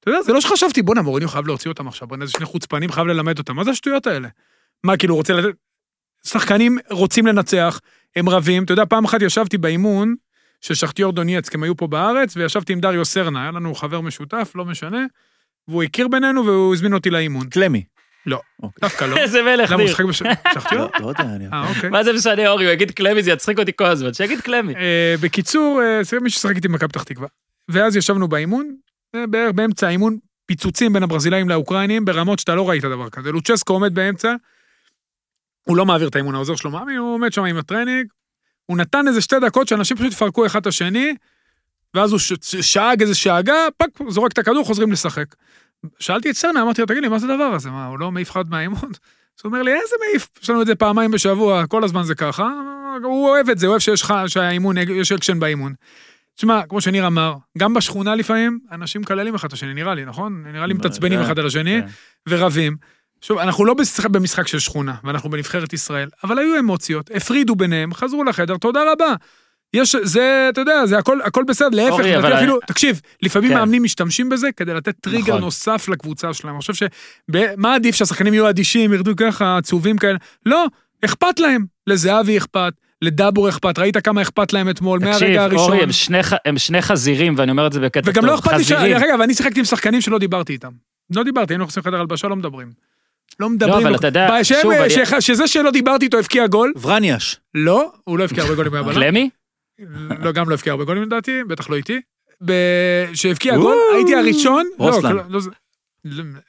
אתה יודע, זה לא שחשבתי, בואנה, מוריניו חייב להוציא אותם עכשיו, בואנה, איזה שני חוצפנים חייב ללמד אותם, מה זה השטויות האלה? מה, כאילו, הוא רוצה לתת... שחקנים רוצים לנצח, הם רבים, אתה יודע, פעם אחת ישבתי באימון של שכטיור דונייצק, הם היו פה בארץ, וישבתי עם דריו סרנה, היה לנו חבר משותף, לא משנה, והוא הכיר בינינו והוא הזמין אותי לאימון. קלמי. דווקא לא. איזה מלך למה הוא ניר. משחק בש... שכטיור? לא לא יודע, אני... אה, אוקיי. מה זה משנה, אורי, הוא יגיד קלמי, זה יצחיק אותי כל הזמן, שיגיד קלמי. אה, בקיצור, אה, זה מי ששחק איתי במכבי פתח תקווה. ואז ישבנו באימון, אה, בערך באמצע האימון, פיצוצים בין הברזילאים לאוקראינים ברמות שאתה לא ראית דבר כזה. לוצ'סקו עומד באמצע, הוא לא מעביר את האימון, העוזר שלו מאמין, הוא עומד שם עם הטרנינג, הוא נתן איזה שתי דקות שאנשים פשוט יפרקו אחד את השני, ואז הוא שאג איזה שאגה, fuck, זורק את הכדור, חוזרים לשחק. שאלתי את סרנה, אמרתי לו, תגיד לי, מה זה הדבר הזה? מה, הוא לא מעיף אחד מהאימון? אז הוא אומר לי, איזה מעיף? יש לנו את זה פעמיים בשבוע, כל הזמן זה ככה. הוא אוהב את זה, אוהב שיש שהאימון, יש אקשן באימון. תשמע, כמו שניר אמר, גם בשכונה לפעמים, אנשים מקללים אחד את השני, נראה לי, נכון? נראה לי מתעצבנים כן, אחד על השני, כן. ורבים. שוב, אנחנו לא במשחק, במשחק של שכונה, ואנחנו בנבחרת ישראל, אבל היו אמוציות, הפרידו ביניהם, חזרו לחדר, תודה רבה. יש, זה, אתה יודע, זה הכל, הכל בסדר, להפך, אורי, אבל אפילו, תקשיב, לפעמים כן. מאמנים משתמשים בזה כדי לתת טריגר נכון. נוסף לקבוצה שלהם. אני חושב ש... מה עדיף, שהשחקנים יהיו אדישים, ירדו ככה, עצובים כאלה? לא, אכפת להם. לזהבי אכפת, לדבור אכפת, ראית כמה אכפת להם אתמול, תקשיב, מהרגע הראשון. אורי, הם שני הם שני חזירים, ואני אומר את זה בקטע טוב, וגם לא אכפת לי ש... חזירים. דרך אגב, אני שיחקתי עם שחקנים שלא דיברתי איתם. לא דיברתי, היינו נכנסים לחדר הלבשה, לא מדברים. לא מדברים. אבל אתה יודע, שוב, אני- שזה שלא דיברתי איתו הבקיע גול, ורניאש. לא, הוא לא הבקיע הרבה גולים מהבלם. קלמי? לא, גם לא הבקיע הרבה גולים לדעתי, בטח לא איתי. ב- שהבקיע גול, הייתי הראשון, לא, רוסלן. לא, לא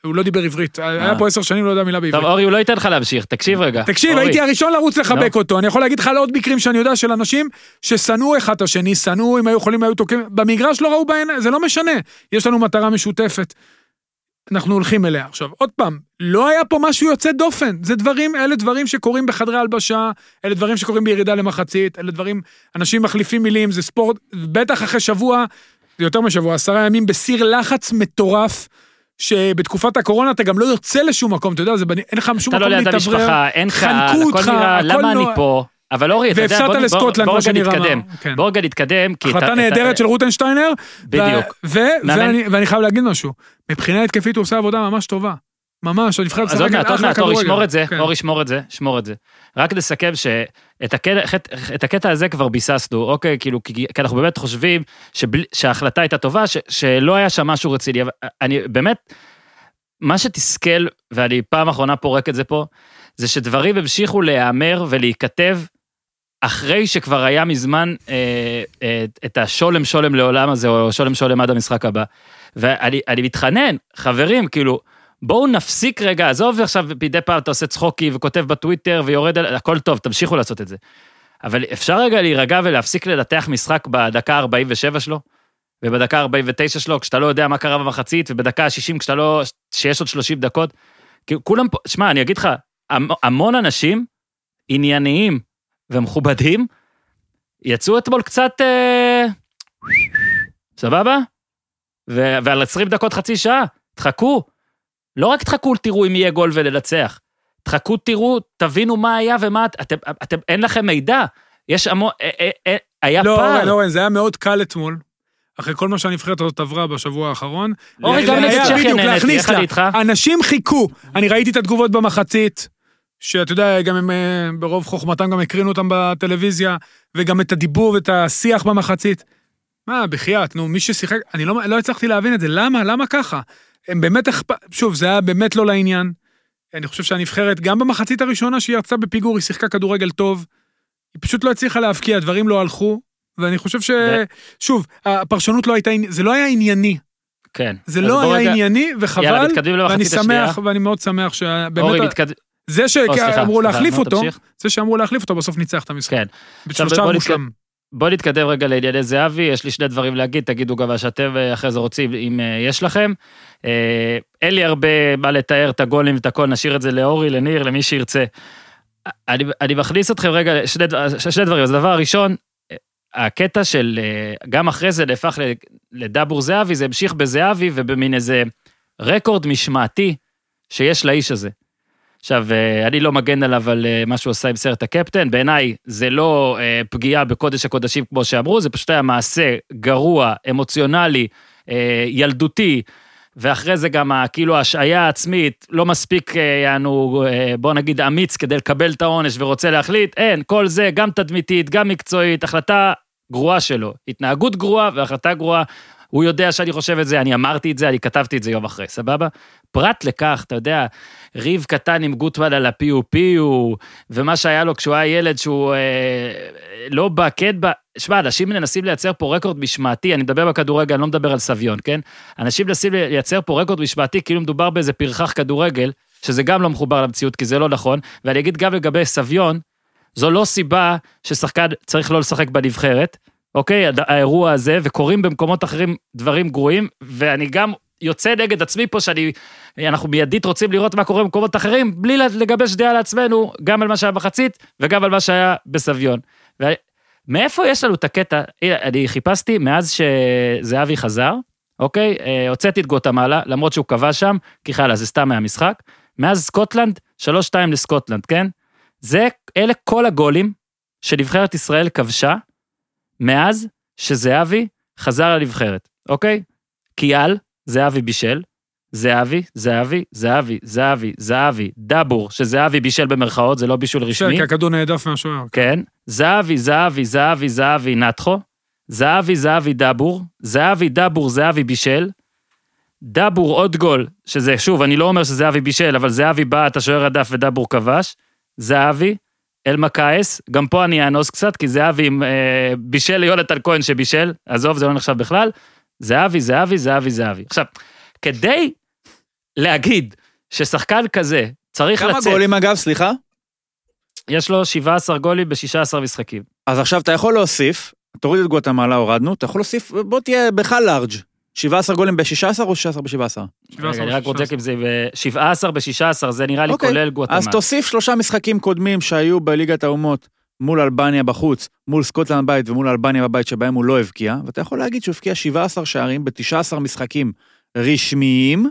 הוא לא דיבר עברית. היה אה. פה עשר שנים, לא יודע מילה טוב, בעברית. אורי, הוא לא ייתן לך להמשיך, תקשיב רגע. תקשיב. הייתי הראשון לרוץ לחבק. אותו. אני יכול להגיד לך על עוד מקרים שאני יודע של אנשים ששנאו אחד את השני, שנאו, אם היו יכולים, היו תוקעים, במגרש לא ראו בעיניים, זה לא משנה. יש לנו מטרה משותפת. אנחנו הולכים אליה. עכשיו, עוד פעם, לא היה פה משהו יוצא דופן. זה דברים, אלה דברים שקורים בחדרי הלבשה, אלה דברים שקורים בירידה למחצית, אלה דברים, אנשים מחליפים מילים, זה ספורט, בטח אחרי שבוע, זה יותר משבוע, עשרה ימים בסיר לחץ מטורף. שבתקופת הקורונה אתה גם לא יוצא לשום מקום, אתה יודע, זה, אין לך שום אתה לא מקום ליד להתאוורר. המשפחה, אין חנקו הכל נראה, למה אני נורא. פה? אבל אורי, אתה יודע, בוא בוא- לסקוטלנד, בוא מה רגע. נתקדם. כן. בוא רגע נתקדם, החלטה נהדרת של רוטנשטיינר. בדיוק. ו- ו- מאמן- ואני, ואני חייב להגיד משהו, מבחינה התקפית הוא עושה עבודה ממש טובה. ממש, הנבחרת אז עוד מעט, עוד אחלה מעט, אורי, כדורגל. שמור את זה, כן. אורי, שמור את זה, שמור את זה. רק נסכם שאת הקטע, את הקטע הזה כבר ביססנו, אוקיי? כאילו, כי, כי אנחנו באמת חושבים שבלי, שההחלטה הייתה טובה, ש, שלא היה שם משהו רציני. אבל אני באמת, מה שתסכל, ואני פעם אחרונה פורק את זה פה, זה שדברים המשיכו להיאמר ולהיכתב אחרי שכבר היה מזמן אה, אה, את השולם שולם לעולם הזה, או שולם שולם עד המשחק הבא. ואני אני מתחנן, חברים, כאילו, בואו נפסיק רגע, עזוב עכשיו מדי פעם אתה עושה צחוקי וכותב בטוויטר ויורד, הכל טוב, תמשיכו לעשות את זה. אבל אפשר רגע להירגע ולהפסיק לנתח משחק בדקה ה-47 שלו, ובדקה ה-49 שלו, כשאתה לא יודע מה קרה במחצית, ובדקה ה-60 כשאתה לא, שיש עוד 30 דקות. כאילו, כולם פה, שמע, אני אגיד לך, המ- המון אנשים ענייניים ומכובדים, יצאו אתמול קצת, אה, סבבה? ו- ועל 20 דקות חצי שעה, תחכו. לא רק תחכו, תראו אם יהיה גול ולנצח. תחכו, תראו, תבינו מה היה ומה, אתם, אתם, אין לכם מידע. יש המון, אה, אה, אה, היה לא, פער. אורן, אורן, זה היה מאוד קל אתמול. אחרי כל מה שהנבחרת הזאת עברה בשבוע האחרון. אורן, ל- גם נגד צ'כיה להכניס איך. אני איתך? אנשים חיכו. אני ראיתי את התגובות במחצית, שאתה יודע, גם הם אה, ברוב חוכמתם גם הקרינו אותם בטלוויזיה, וגם את הדיבור ואת השיח במחצית. מה, בחייאת, נו, מי ששיחק, אני לא, לא הצלחתי להבין את זה, למה? למה ככה? הם באמת אכפת, שוב, זה היה באמת לא לעניין. אני חושב שהנבחרת, גם במחצית הראשונה שהיא יצאה בפיגור, היא שיחקה כדורגל טוב. היא פשוט לא הצליחה להבקיע, דברים לא הלכו, ואני חושב ש... שוב, הפרשנות לא הייתה, זה לא היה ענייני. כן. זה לא היה רגע- ענייני, יאללה, וחבל, מתקדמים ואני למחצית השנייה. שמח, ואני מאוד שמח שבאמת... אורי, מתקדם. זה שאמרו סליחה, להחליף אותו. זה שאמרו להחליף אותו, בסוף ניצח את המשחק. כן. בשלושה. מושלם. בוא נתקדם רגע לענייני זהבי, יש לי שני דברים להגיד, תגידו גם מה שאתם אה, אחרי זה רוצים, אם אה, יש לכם. אה, אין לי הרבה מה לתאר את הגולים ואת הכל, נשאיר את זה לאורי, לניר, למי שירצה. אני, אני מכניס אתכם רגע, שני, שני דברים. אז הדבר הראשון, הקטע של, גם אחרי זה נהפך לדבור זהבי, זה המשיך בזהבי ובמין איזה רקורד משמעתי שיש לאיש הזה. עכשיו, אה, אני לא מגן עליו על אה, מה שהוא עשה עם סרט הקפטן, בעיניי זה לא אה, פגיעה בקודש הקודשים כמו שאמרו, זה פשוט היה מעשה גרוע, אמוציונלי, ילדותי, ואחרי זה גם כאילו ההשעיה העצמית, לא מספיק, יענו, בוא נגיד אמיץ כדי לקבל את העונש ורוצה להחליט, אין, כל זה גם תדמיתית, גם מקצועית, החלטה גרועה שלו, התנהגות גרועה והחלטה גרועה. הוא יודע שאני חושב את זה, אני אמרתי את זה, אני כתבתי את זה יום אחרי, סבבה? פרט לכך, אתה יודע, ריב קטן עם גוטמן על הפיו פיו, ומה שהיה לו כשהוא היה ילד שהוא אה, לא בא, כן בא. שמע, אנשים מנסים לייצר פה רקורד משמעתי, אני מדבר בכדורגל, אני לא מדבר על סביון, כן? אנשים מנסים לייצר פה רקורד משמעתי, כאילו מדובר באיזה פרחח כדורגל, שזה גם לא מחובר למציאות, כי זה לא נכון, ואני אגיד גם לגבי סביון, זו לא סיבה ששחקן צריך לא לשחק בנבחרת, אוקיי? האירוע הזה, וקורים במקומות אחרים דברים גרועים, ואני גם יוצא נגד עצמי פה שאני, אנחנו מיידית רוצים לראות מה קורה במקומות אחרים, בלי לגבש דעה לעצמנו, גם על מה שהיה בחצית, וגם על מה שהיה בסביון. ומאיפה יש לנו את הקטע, אני חיפשתי מאז שזהבי חזר, אוקיי? אה, הוצאתי את גוטמלה, למרות שהוא כבש שם, כי חלה, זה סתם מהמשחק. מאז סקוטלנד, 3-2 לסקוטלנד, כן? זה, אלה כל הגולים שנבחרת ישראל כבשה מאז שזהבי חזר לנבחרת, אוקיי? קיאל, זהבי בישל, זהבי, זהבי, זהבי, זהבי, זהבי, דבור, שזהבי בישל במרכאות, זה לא בישול רשמי. כי הכדור נהדף מהשוער. כן. זהבי, זהבי, זהבי, זהבי, נתחו. זהבי, זהבי, דבור. זהבי, דבור, זהבי, בישל. דבור עוד גול, שזה, שוב, אני לא אומר שזהבי בישל, אבל זהבי בעט, השוער הדף ודבור כבש. זהבי, אלמקייס, גם פה אני אאנוס קצת, כי זהבי אה, בישל ליונתן כהן שבישל, עזוב, זה לא נחשב בכלל. זהבי, זהבי, זהבי, זהבי. עכשיו, כדי להגיד ששחקן כזה צריך כמה לצאת, גולים אגב, סליחה? יש לו 17 גולים ב-16 משחקים. אז עכשיו אתה יכול להוסיף, תוריד את גואטמלה, הורדנו, אתה יכול להוסיף, בוא תהיה בכלל לארג'. 17 גולים ב-16 או 16 ב-17? 17 רגע, אני רק בודק אם זה ב-17 ב-16, זה נראה לי אוקיי, כולל גואטמלה. אז תוסיף שלושה משחקים קודמים שהיו בליגת האומות מול אלבניה בחוץ, מול סקוטלנד בבית ומול אלבניה בבית שבהם הוא לא הבקיע, ואתה יכול להגיד שהוא הבקיע 17 שערים ב-19 משחקים רשמיים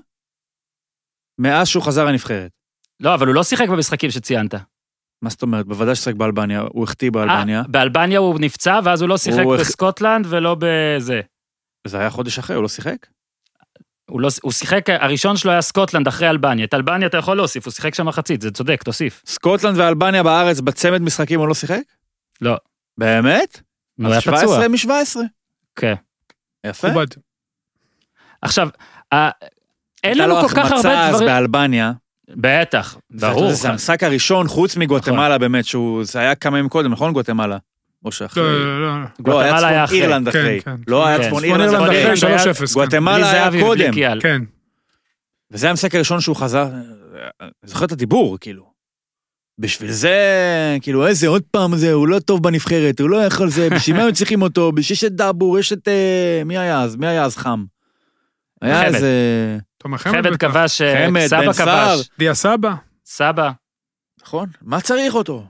מאז שהוא חזר לנבחרת. לא, אבל הוא לא שיחק במשחקים שציינת. מה זאת אומרת? בוודאי ששיחק באלבניה, הוא החטיא באלבניה. אה, באלבניה הוא נפצע, ואז הוא לא שיחק הוא- בסקוטלנד ולא בזה. זה היה חודש אחרי, הוא לא שיחק? הוא, לא, הוא שיחק, הראשון שלו היה סקוטלנד אחרי אלבניה. את אלבניה אתה יכול להוסיף, הוא שיחק שם מחצית, זה צודק, תוסיף. סקוטלנד ואלבניה בארץ בצמד משחקים הוא לא שיחק? לא. באמת? הוא היה אז פצוע. 17 מ-17. כן. יפה. מכובד. עכשיו, ה- אין הייתה לנו לו כל כך הרבה החמצה אז דברים... באלבניה. בטח, ברור. זה המשחק הראשון, חוץ מגואטמלה באמת, שהוא, זה היה כמה ימים קודם, נכון גואטמלה? או שאחרי. לא, לא, לא. לא, היה גואטמלה היה אחרי. אירלנד כן, אחרי. כן. לא היה. צפון צפון אירלנד אחרי. אחרי היה- 3-0. גואטמלה היה קודם. כן. וזה המשחק הראשון שהוא חזר, אני זוכר את הדיבור, כאילו. בשביל זה, כאילו, איזה עוד פעם זה, הוא לא טוב בנבחרת, הוא לא יכול זה, בשביל מה הם צריכים אותו? בשביל שיש את דאבור, יש את... אה, מי היה אז? מי היה אז חם? היה. איזה... חמד. כבש, אה, סבא. כבש. דיה סבא. סבא. נכון? מה צריך אותו?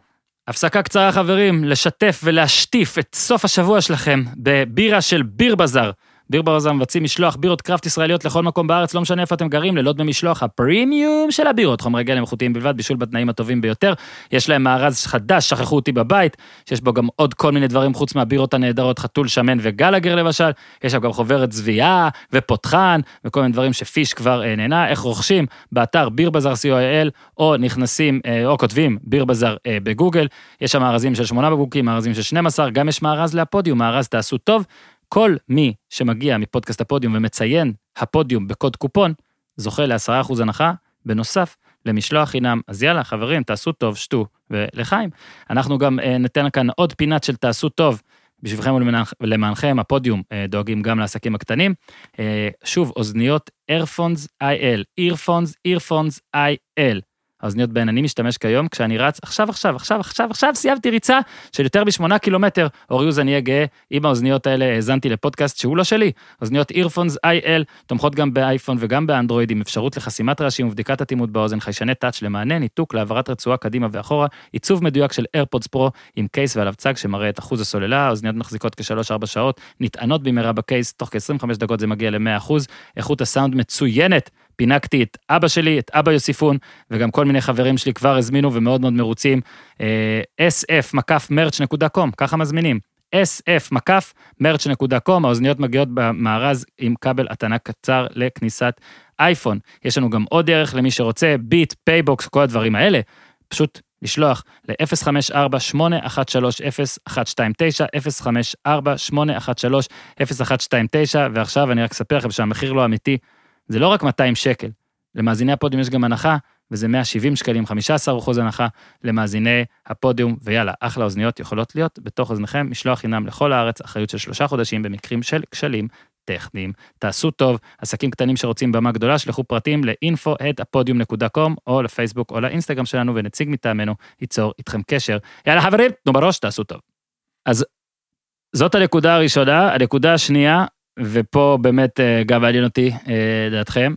הפסקה קצרה, חברים, לשתף ולהשטיף את סוף השבוע שלכם בבירה של ביר בזאר. ביר בזאר מבצעים משלוח בירות קראפט ישראליות לכל מקום בארץ, לא משנה איפה אתם גרים, ללא דמי משלוח הפרימיום של הבירות, חומרי גלם איכותיים בלבד, בישול בתנאים הטובים ביותר. יש להם מארז חדש, שכחו אותי בבית, שיש בו גם עוד כל מיני דברים חוץ מהבירות הנהדרות, חתול שמן וגלגר למשל, יש שם גם חוברת צביעה ופותחן, וכל מיני דברים שפיש כבר אה, נהנה. איך רוכשים? באתר ביר בזאר co.il, או נכנסים, אה, או כותבים ביר בזאר אה, בגוגל, יש שם מארזים של שמונה בקבוקים, מארזים של 12, גם יש מארז להפודיום, מארז תעשו טוב. כל מי שמגיע מפודקאסט הפודיום ומציין הפודיום בקוד קופון, זוכה ל-10% הנחה, בנוסף למשלוח חינם. אז יאללה, חברים, תעשו טוב, שתו, ולחיים. אנחנו גם אה, ניתן כאן עוד פינת של תעשו טוב. בשבילכם ולמענכם, הפודיום אה, דואגים גם לעסקים הקטנים. אה, שוב, אוזניות Airphones IL, Earphones, Earphones IL. האוזניות בהן אני משתמש כיום כשאני רץ, עכשיו, עכשיו, עכשיו, עכשיו, עכשיו סיימתי ריצה של יותר משמונה קילומטר. אוריוז, אני אהיה גאה, עם האוזניות האלה האזנתי לפודקאסט שהוא לא שלי. אוזניות Earphones IL תומכות גם באייפון וגם באנדרואיד עם אפשרות לחסימת רעשים ובדיקת אטימות באוזן, חיישני טאץ' למענה, ניתוק, להעברת רצועה קדימה ואחורה, עיצוב מדויק של AirPods Pro עם קייס ועליו צג שמראה את אחוז הסוללה, האוזניות מחזיקות כשלוש-ארבע שעות, נטענות במהרה בקייס, תוך כ-25 דקות זה מגיע ל-100%, איכות הסאונד מצוינת. פינקתי את אבא שלי, את אבא יוסיפון, וגם כל מיני חברים שלי כבר הזמינו ומאוד מאוד מרוצים. אה, sf-merch.com, ככה מזמינים. sf-merch.com, האוזניות מגיעות במארז עם כבל הטענה קצר לכניסת אייפון. יש לנו גם עוד דרך למי שרוצה, ביט, פייבוקס, כל הדברים האלה. פשוט לשלוח ל-054-813-0129, 054-813-0129, ועכשיו אני רק אספר לכם שהמחיר לא אמיתי, זה לא רק 200 שקל, למאזיני הפודיום יש גם הנחה, וזה 170 שקלים, 15 אחוז הנחה למאזיני הפודיום, ויאללה, אחלה אוזניות יכולות להיות בתוך אוזניכם, משלוח חינם לכל הארץ, אחריות של שלושה חודשים במקרים של כשלים טכניים. תעשו טוב, עסקים קטנים שרוצים במה גדולה, שלחו פרטים ל-info@הפודיום.com, או לפייסבוק או לאינסטגרם שלנו, ונציג מטעמנו ייצור איתכם קשר. יאללה חברים, תנו בראש, תעשו טוב. אז זאת הנקודה הראשונה, הנקודה השנייה, ופה באמת אה, גם מעניין אותי אה, דעתכם.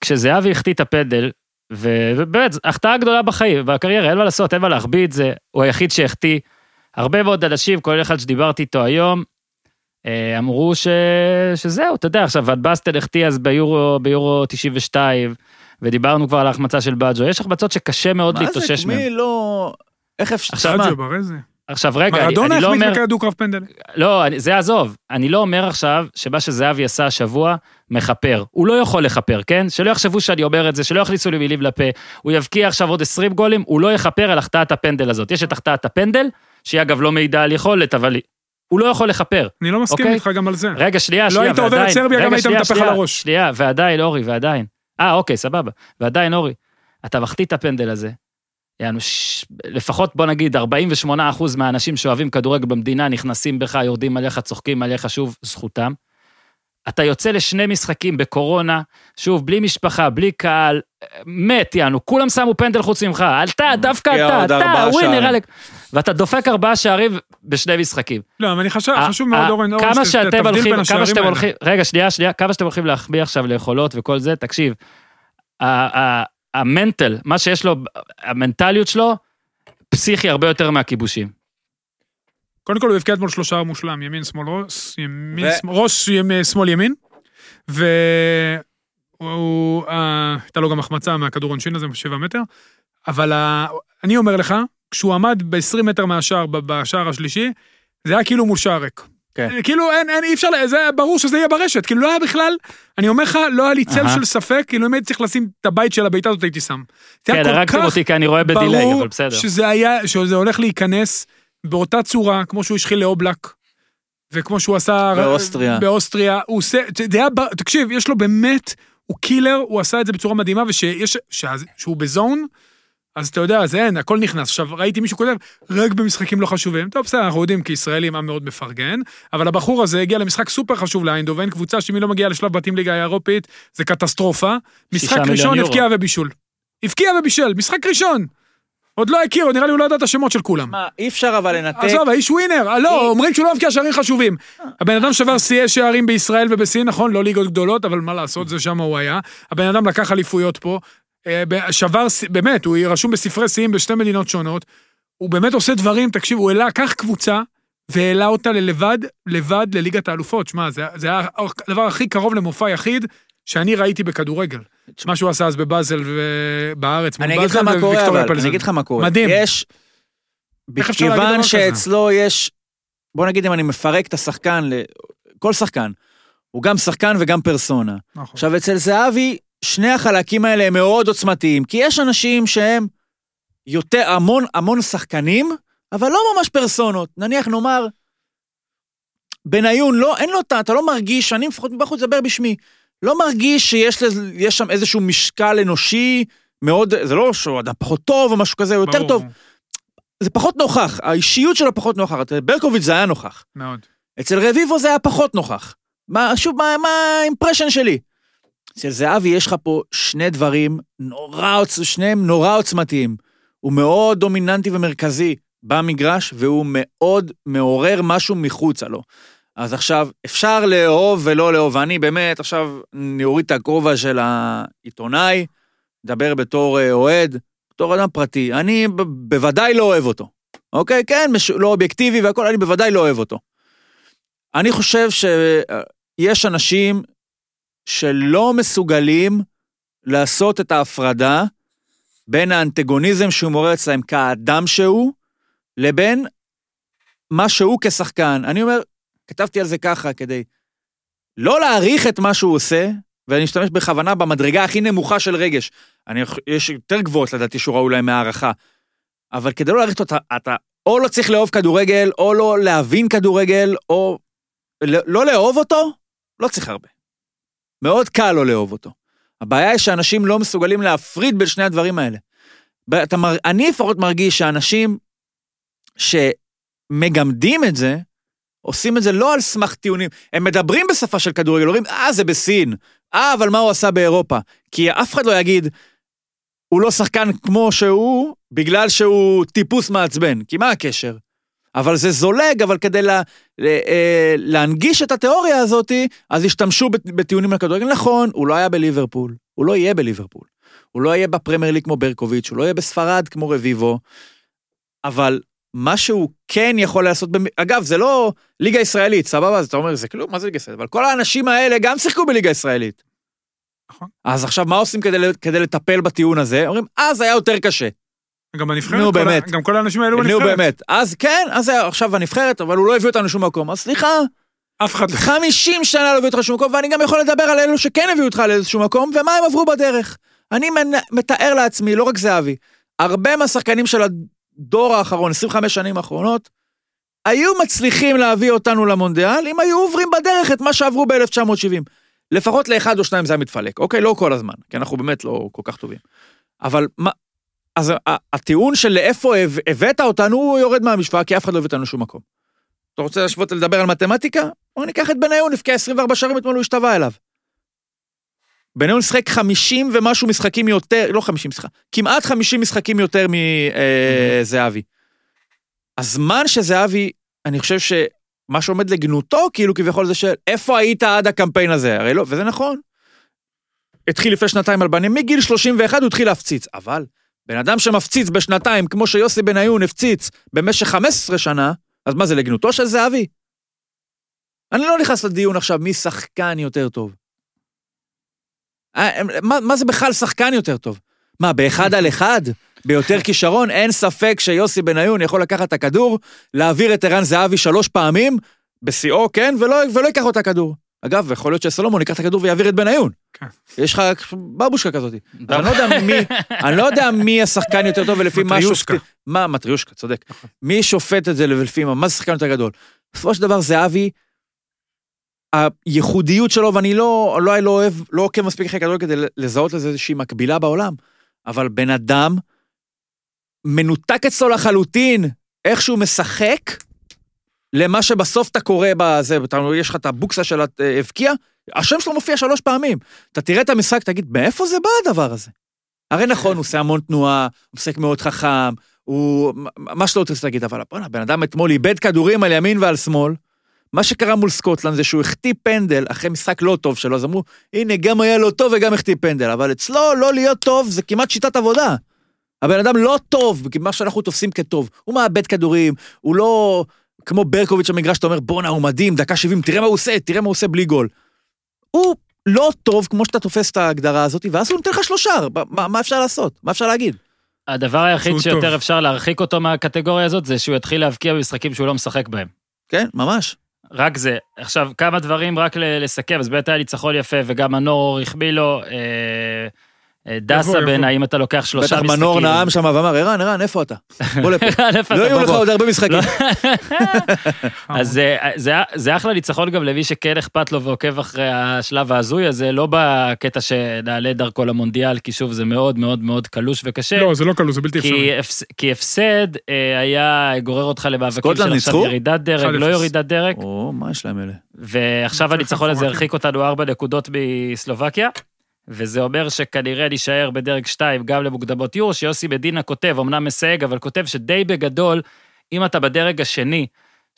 כשזהבי החטיא את הפנדל, ובאמת, החטאה גדולה בחיים, בקריירה, אין מה לעשות, אין מה להחביא את זה, הוא היחיד שהחטיא. הרבה מאוד אנשים, כולל אחד שדיברתי איתו היום, אה, אמרו ש... שזהו, אתה יודע, עכשיו, ודבסטל החטיא אז ביורו, ביורו 92, ודיברנו כבר על ההחמצה של בג'ו, יש החמצות שקשה מאוד מה זה, להתאושש מהן. מי לא... איך אפשר... עכשיו, מה? עכשיו רגע, אני, מרדונה אני לא החמיץ אומר... בכדור קרב פנדל. לא, אני, זה עזוב. אני לא אומר עכשיו שמה שזהבי עשה השבוע, מכפר. הוא לא יכול לכפר, כן? שלא יחשבו שאני אומר את זה, שלא יכניסו לי מילים לפה. הוא יבקיע עכשיו עוד 20 גולים, הוא לא יכפר על החטאת הפנדל הזאת. יש את החטאת הפנדל, שהיא אגב לא מעידה על יכולת, אבל הוא לא יכול לכפר. אני לא מסכים אוקיי. איתך גם על זה. רגע, שנייה, לא שנייה, היית עובר את ועדיין- סרביה, גם היית מתהפך על הראש. שנייה, ועדיין, אורי, ועדיין. אה, אוקיי, סבבה. ועדיין, אורי, אתה מחטיא את הפנדל הזה. יענו, ש... לפחות בוא נגיד 48% מהאנשים שאוהבים כדורגל במדינה נכנסים בך, יורדים עליך, צוחקים עליך שוב, זכותם. אתה יוצא לשני משחקים בקורונה, שוב, בלי משפחה, בלי קהל, מת, יענו, כולם שמו פנדל חוץ ממך, אתה, דווקא אתה, אתה, ווינר. אלק. ואתה דופק ארבעה שערים בשני משחקים. לא, אבל אני ה- חשוב מאוד, אורן, אורן, כמה שת- שאתם תבדיל הולכים, בין כמה השערים שאתם האלה. הולכים, רגע, שנייה, שנייה, כמה שאתם הולכים להחביא עכשיו ליכולות וכל זה, תקשיב, המנטל, מה שיש לו, המנטליות שלו, פסיכי הרבה יותר מהכיבושים. קודם כל הוא הבקיע אתמול שלושה מושלם, ימין, שמאל, ראש, ימין, ו- שמאל, ראש, ימין, שמאל, ימין. והוא, אה, הייתה לו גם החמצה מהכדור עונשין הזה, בשבע מטר. אבל ה- אני אומר לך, כשהוא עמד ב-20 מטר מהשער, ב- בשער השלישי, זה היה כאילו מול שער ריק. כן. כאילו אין, אין, אי אפשר, זה היה ברור שזה יהיה ברשת, כאילו לא היה בכלל, אני אומר לך, לא היה לי צל. של ספק, כאילו אם הייתי צריך לשים את הבית של הבעיטה הזאת, הייתי שם. כן, כל הרגתם אותי כי אני רואה בדיליי, אבל בסדר. שזה היה, שזה הולך להיכנס באותה צורה, כמו שהוא השחיל לאובלק, וכמו שהוא עשה... באוסטריה. באוסטריה. הוא עושה, זה היה, תקשיב, יש לו באמת, הוא קילר, הוא עשה את זה בצורה מדהימה, ושיש, שה- שהוא בזון, אז אתה יודע, זה אין, הכל נכנס. עכשיו, ראיתי מישהו כותב, רק במשחקים לא חשובים. טוב, בסדר, אנחנו יודעים, כי ישראלים עם מאוד מפרגן, אבל הבחור הזה הגיע למשחק סופר חשוב לאיינדובן, קבוצה שאם היא לא מגיעה לשלב בתים ליגה האירופית, זה קטסטרופה. משחק ראשון. הבקיע ובישול. הבקיע ובישל, משחק ראשון. עוד לא הכיר, נראה לי הוא לא ידע את השמות של כולם. מה, אי אפשר אבל לנתק, עזוב, האיש ווינר, אה, לא, היא- אומרים שהוא לא מבקיע שערים חשובים. הבן אדם שבר שיאי שערים בישראל ובסין, נכון, לא ליגות גדולות, אבל מה לעשות, זה שם הוא היה. הבן אדם לקח אליפויות פה, שבר, שיא- באמת, הוא רשום בספרי שיאים בשתי מדינות שונות. הוא באמת עושה דברים, תקשיב, הוא העלה, קח קבוצה, והעלה אותה ללבד, לבד לליגת האלופות. שמע, זה, זה היה הדבר הכי קרוב למופע יחיד שאני ראיתי בכדורגל. מה שהוא עשה אז בבאזל ובארץ, אני מול באזל וויקטוריה פלזן. אני אגיד לך מה קורה. מדהים. יש, מכיוון כזה? שאצלו יש, בוא נגיד אם אני מפרק את השחקן, כל שחקן, הוא גם שחקן וגם פרסונה. נכון. עכשיו, אצל זהבי, שני החלקים האלה הם מאוד עוצמתיים, כי יש אנשים שהם יותר, המון, המון שחקנים, אבל לא ממש פרסונות. נניח, נאמר, בניון, לא, אין לו, את ה- אתה לא מרגיש, אני לפחות מבחוץ מדבר בשמי, לא מרגיש שיש לזה- יש שם איזשהו משקל אנושי מאוד, זה לא שהוא אדם פחות טוב או משהו כזה, הוא יותר טוב, זה פחות נוכח, האישיות שלו פחות נוכחת. ברקוביץ' זה היה נוכח. מאוד. אצל רביבו זה היה פחות נוכח. מה, שוב, מה, מה האימפרשן שלי? אצל זהבי יש לך פה שני דברים נורא, שניהם נורא עוצמתיים. הוא מאוד דומיננטי ומרכזי במגרש, והוא מאוד מעורר משהו מחוצה לו. אז עכשיו, אפשר לאהוב ולא לאהוב, ואני באמת, עכשיו, אני אוריד את הכובע של העיתונאי, מדבר בתור אה, אוהד, בתור אדם פרטי. אני בוודאי לא אוהב אותו. אוקיי? כן, מש... לא אובייקטיבי והכול, אני בוודאי לא אוהב אותו. אני חושב שיש אנשים שלא מסוגלים לעשות את ההפרדה בין האנטגוניזם שהוא מעורר אצלהם כאדם שהוא, לבין מה שהוא כשחקן. אני אומר, כתבתי על זה ככה כדי לא להעריך את מה שהוא עושה, ואני משתמש בכוונה במדרגה הכי נמוכה של רגש. אני, יש יותר גבוהות לדעתי שהוא ראוי להם מהערכה. אבל כדי לא להעריך אותו, אתה, אתה או לא צריך לאהוב כדורגל, או לא להבין כדורגל, או לא, לא לאהוב אותו, לא צריך הרבה. מאוד קל לא לאהוב אותו. הבעיה היא שאנשים לא מסוגלים להפריד בין שני הדברים האלה. אתה. אני לפחות מרגיש שאנשים שמגמדים את זה, עושים את זה לא על סמך טיעונים. הם מדברים בשפה של כדורגל, אומרים, אה, זה בסין. אה, אבל מה הוא עשה באירופה? כי אף אחד לא יגיד, הוא לא שחקן כמו שהוא, בגלל שהוא טיפוס מעצבן. כי מה הקשר? אבל זה זולג, אבל כדי לה, לה, אה, להנגיש את התיאוריה הזאת, אז השתמשו בטיעונים לכדורגל. נכון, הוא לא היה בליברפול, הוא לא יהיה בליברפול. הוא לא יהיה בפרמייר ליג כמו ברקוביץ', הוא לא יהיה בספרד כמו רביבו, אבל מה שהוא כן יכול לעשות, במ... אגב, זה לא ליגה ישראלית, סבבה? אז אתה אומר, זה כלום, מה זה ליגה ישראלית? אבל כל האנשים האלה גם שיחקו בליגה ישראלית. נכון. אז עכשיו, מה עושים כדי, כדי לטפל בטיעון הזה? אומרים, אז היה יותר קשה. גם הנבחרת, נו, כל ה- באמת. גם כל האנשים האלו נו, בנבחרת. באמת. אז כן, אז היה עכשיו הנבחרת, אבל הוא לא הביא אותנו לשום מקום. אז סליחה, אף אחד לא. 50 שנה לא הביאו אותך לשום מקום, ואני גם יכול לדבר על אלו שכן הביאו אותך לאיזשהו מקום, ומה הם עברו בדרך. אני מתאר לעצמי, לא רק זהבי, הרבה מהשחקנים של הדור האחרון, 25 שנים האחרונות, היו מצליחים להביא אותנו למונדיאל, אם היו עוברים בדרך את מה שעברו ב-1970. לפחות לאחד או שניים זה היה מתפלק, אוקיי? לא כל הזמן, כי אנחנו באמת לא כל כך טובים. אבל מה... אז הטיעון של לאיפה הב- הבאת אותנו, הוא יורד מהמשוואה, כי אף אחד לא הביא אותנו לשום מקום. אתה רוצה להשוות לדבר על מתמטיקה? בוא ניקח את בניון, הבקיע 24 שערים אתמול הוא השתווה אליו. בניון שיחק 50 ומשהו משחקים יותר, לא 50, סליחה, כמעט 50 משחקים יותר מזהבי. הזמן שזהבי, אני חושב שמה שעומד לגנותו, כאילו כביכול זה של איפה היית עד הקמפיין הזה? הרי לא, וזה נכון. התחיל לפני שנתיים על בנים, מגיל 31 הוא התחיל להפציץ, אבל בן אדם שמפציץ בשנתיים, כמו שיוסי בניון הפציץ במשך 15 שנה, אז מה זה לגנותו של זהבי? אני לא נכנס לדיון עכשיו מי שחקן יותר טוב. אה, מה, מה זה בכלל שחקן יותר טוב? מה, באחד על אחד? ביותר כישרון? אין ספק שיוסי בניון יכול לקחת את הכדור, להעביר את ערן זהבי שלוש פעמים, בשיאו, כן, ולא, ולא ייקח לו את הכדור. אגב, יכול להיות שסלומון ייקח את הכדור ויעביר את בניון. כן. יש לך בבושקה כזאת. אני לא יודע מי, אני לא יודע מי השחקן יותר טוב ולפי מה מטריושקה. שופטים. מה, מטריושקה, צודק. מי שופט את זה ולפי מה, מה זה שחקן יותר גדול? בסופו של דבר זהבי, הייחודיות שלו, ואני לא, לא, לא אוהב, לא עוקב מספיק אחרי כדורגל כדי לזהות לזה איזושהי מקבילה בעולם, אבל בן אדם מנותק אצלו לחלוטין, איך שהוא משחק, למה שבסוף אתה קורא בזה, אתה, יש לך את הבוקסה של הבקיע, השם שלו מופיע שלוש פעמים. אתה תראה את המשחק, תגיד, מאיפה זה בא הדבר הזה? הרי נכון, הוא עושה המון תנועה, הוא משחק מאוד חכם, הוא... מה שלא רוצה להגיד, אבל בוא'נה, הבן אדם אתמול איבד כדורים על ימין ועל שמאל. מה שקרה מול סקוטלנד זה שהוא החטיא פנדל אחרי משחק לא טוב שלו, אז אמרו, הנה, גם היה לא טוב וגם החטיא פנדל, אבל אצלו לא להיות טוב זה כמעט שיטת עבודה. הבן אדם לא טוב, מה שאנחנו תופסים כטוב. הוא מאבד כדורים, הוא לא... כמו ברקוביץ' במגרש, אתה אומר, בואנה, הוא מדהים, דקה 70, תראה מה הוא עושה, תראה מה הוא עושה בלי גול. הוא לא טוב כמו שאתה תופס את ההגדרה הזאת, ואז הוא נותן לך שלושה, מה, מה אפשר לעשות? מה אפשר להגיד? הדבר היחיד שיותר טוב. אפשר להרחיק אותו מהקטגוריה הזאת, זה שהוא יתחיל להבקיע במשחקים שהוא לא משחק בהם. כן, ממש. רק זה. עכשיו, כמה דברים רק לסכם, אז באמת היה ניצחון יפה, וגם מנור החמיא לו. אה, דסה יבוא. בעיניי, אם אתה לוקח שלושה בטח משחקים. מנור נאם שם ואמר, ערן, ערן, איפה אתה? בוא לפה. לא? יהיו לך. עוד הרבה משחקים. לא. אז אה, זה, אחלה ניצחון גם למי שכן אכפת לו ועוקב אחרי השלב ההזוי הזה, לא בקטע שנעלה דרכו למונדיאל, כי שוב, זה מאוד מאוד מאוד קלוש וקשה. לא, זה לא קלוש, זה בלתי אפשרי. כי, הפס, כי הפסד אה, היה גורר אותך למאבקים של עכשיו? ירידת דרג, 1-0. לא ירידת דרג, או, מה יש להם אלה? ועכשיו הניצחון הזה. הרחיק אותנו ארבע נקודות מסלובקיה, וזה אומר שכנראה נישאר בדרג 2 גם למוקדמות. יורו, שיוסי מדינה כותב, אמנם מסייג, אבל כותב שדי בגדול, אם אתה בדרג השני,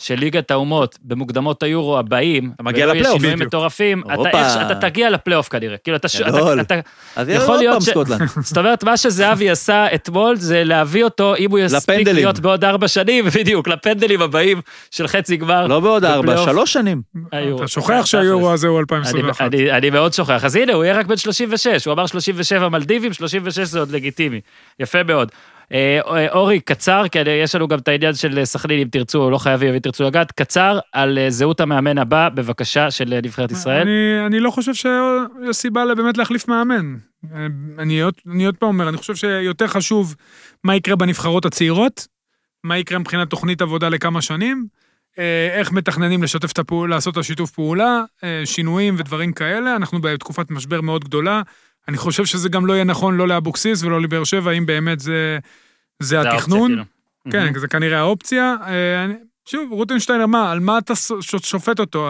של ליגת האומות במוקדמות היורו הבאים, אתה מגיע לפלייאוף. שינויים בדיוק. מטורפים, אתה, הופה. איך, ש- אתה תגיע לפלייאוף כנראה. כאילו, אתה, גדול. אתה, אתה, אז יכול יהיה עוד להיות פעם ש- סקוטלנד. זאת אומרת, מה שזהבי עשה אתמול זה להביא אותו, אם הוא יספיק. להיות בעוד ארבע שנים, בדיוק, לפנדלים הבאים של חצי גמר. לא בעוד ארבע. שלוש שנים. היורו. אתה שוכח שהיורו הזה הוא אני, 2021. אני, אני מאוד שוכח. אז הנה, הוא יהיה רק בן 36, הוא אמר 37 מלדיבים, 36 זה עוד לגיטימי. יפה מאוד. אה, אה, אורי, קצר, כי אני- יש לנו גם את העניין של אה, סכנין, אם תרצו, לא חייבים, אם תרצו לגעת, קצר על זהות המאמן הבא, בבקשה, של נבחרת ישראל. אני, אני לא חושב שיש סיבה באמת להחליף מאמן. אה, אני עוד, אני עוד פעם אומר, אני חושב שיותר חשוב מה יקרה בנבחרות הצעירות, מה יקרה מבחינת תוכנית עבודה לכמה שנים, איך מתכננים לשתף את הפעולה, לעשות את השיתוף פעולה, שינויים ודברים כאלה. אנחנו בתקופת משבר מאוד גדולה. אני חושב שזה גם לא יהיה נכון לא לאבוקסיס ולא לבאר שבע, אם באמת זה, זה זה האופציה, התכנון. כאילו. כן, זה כנראה האופציה. אה, אני- שוב, רוטנשטיינר, מה, על מה אתה שופט אותו?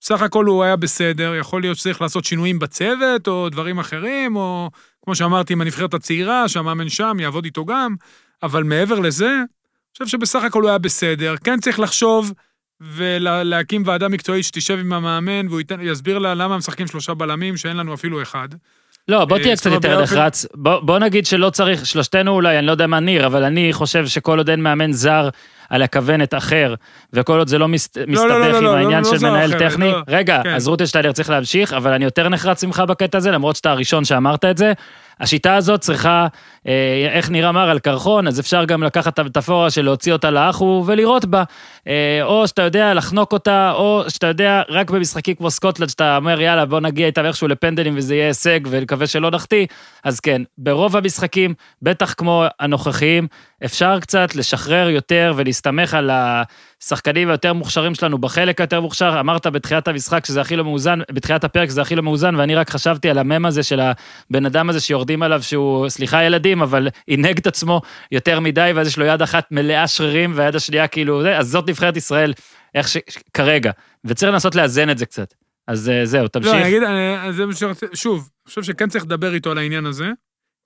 בסך הכל הוא היה בסדר, יכול להיות שצריך לעשות שינויים בצוות, או דברים אחרים, או כמו שאמרתי, עם הנבחרת הצעירה, שהמאמן שם יעבוד איתו גם, אבל מעבר לזה, אני חושב שבסך הכל הוא היה בסדר. כן צריך לחשוב ולהקים ועדה מקצועית שתשב עם המאמן, והוא ייתן, יסביר לה למה משחקים שלושה בלמים, שאין לנו אפילו אחד. לא, בוא אה, תהיה קצת יותר נחרץ. בוא בוא נגיד שלא צריך, שלושתנו אולי, אני לא יודע מה ניר, אבל אני חושב שכל עוד אין מאמן זר על הכוונת אחר, וכל עוד זה לא מס- לא, מסתבך לא, עם לא, העניין לא של מנהל אחר, טכני, לא. רגע, כן. אז רוטנשטיינר צריך להמשיך, אבל אני יותר נחרץ ממך בקטע הזה, למרות שאתה הראשון שאמרת את זה. השיטה הזאת צריכה, איך ניר אמר, על קרחון, אז אפשר גם לקחת את המטאפורה של להוציא אותה לאחו ולירות בה. אה, או שאתה יודע לחנוק אותה, או שאתה יודע, רק במשחקים כמו סקוטלנד, שאתה אומר, יאללה, בוא נגיע איתם איכשהו לפנדלים וזה יהיה הישג, ונקווה שלא נחטיא, אז כן, ברוב המשחקים, בטח כמו הנוכחיים, אפשר קצת לשחרר יותר ולהסתמך על השחקנים היותר מוכשרים שלנו בחלק היותר מוכשר. אמרת בתחילת המשחק שזה הכי לא מאוזן, בתחילת הפרק שזה הכי לא מאוזן, ואני רק חשבתי על המם הזה של הבן אדם הזה שיורדים עליו שהוא, סליחה ילדים, אבל עינג את עצמו יותר מדי, ואז יש לו יד אחת מלאה שרירים והיד השנייה כאילו זה, אז זאת נבחרת ישראל, איך ש... כרגע, וצריך לנסות לאזן את זה קצת. אז אה, זהו, תמשיך. לא, אני אגיד, אני- זה מה שרציתי, שוב, אני חושב שכן צריך לדבר איתו על העניין הזה,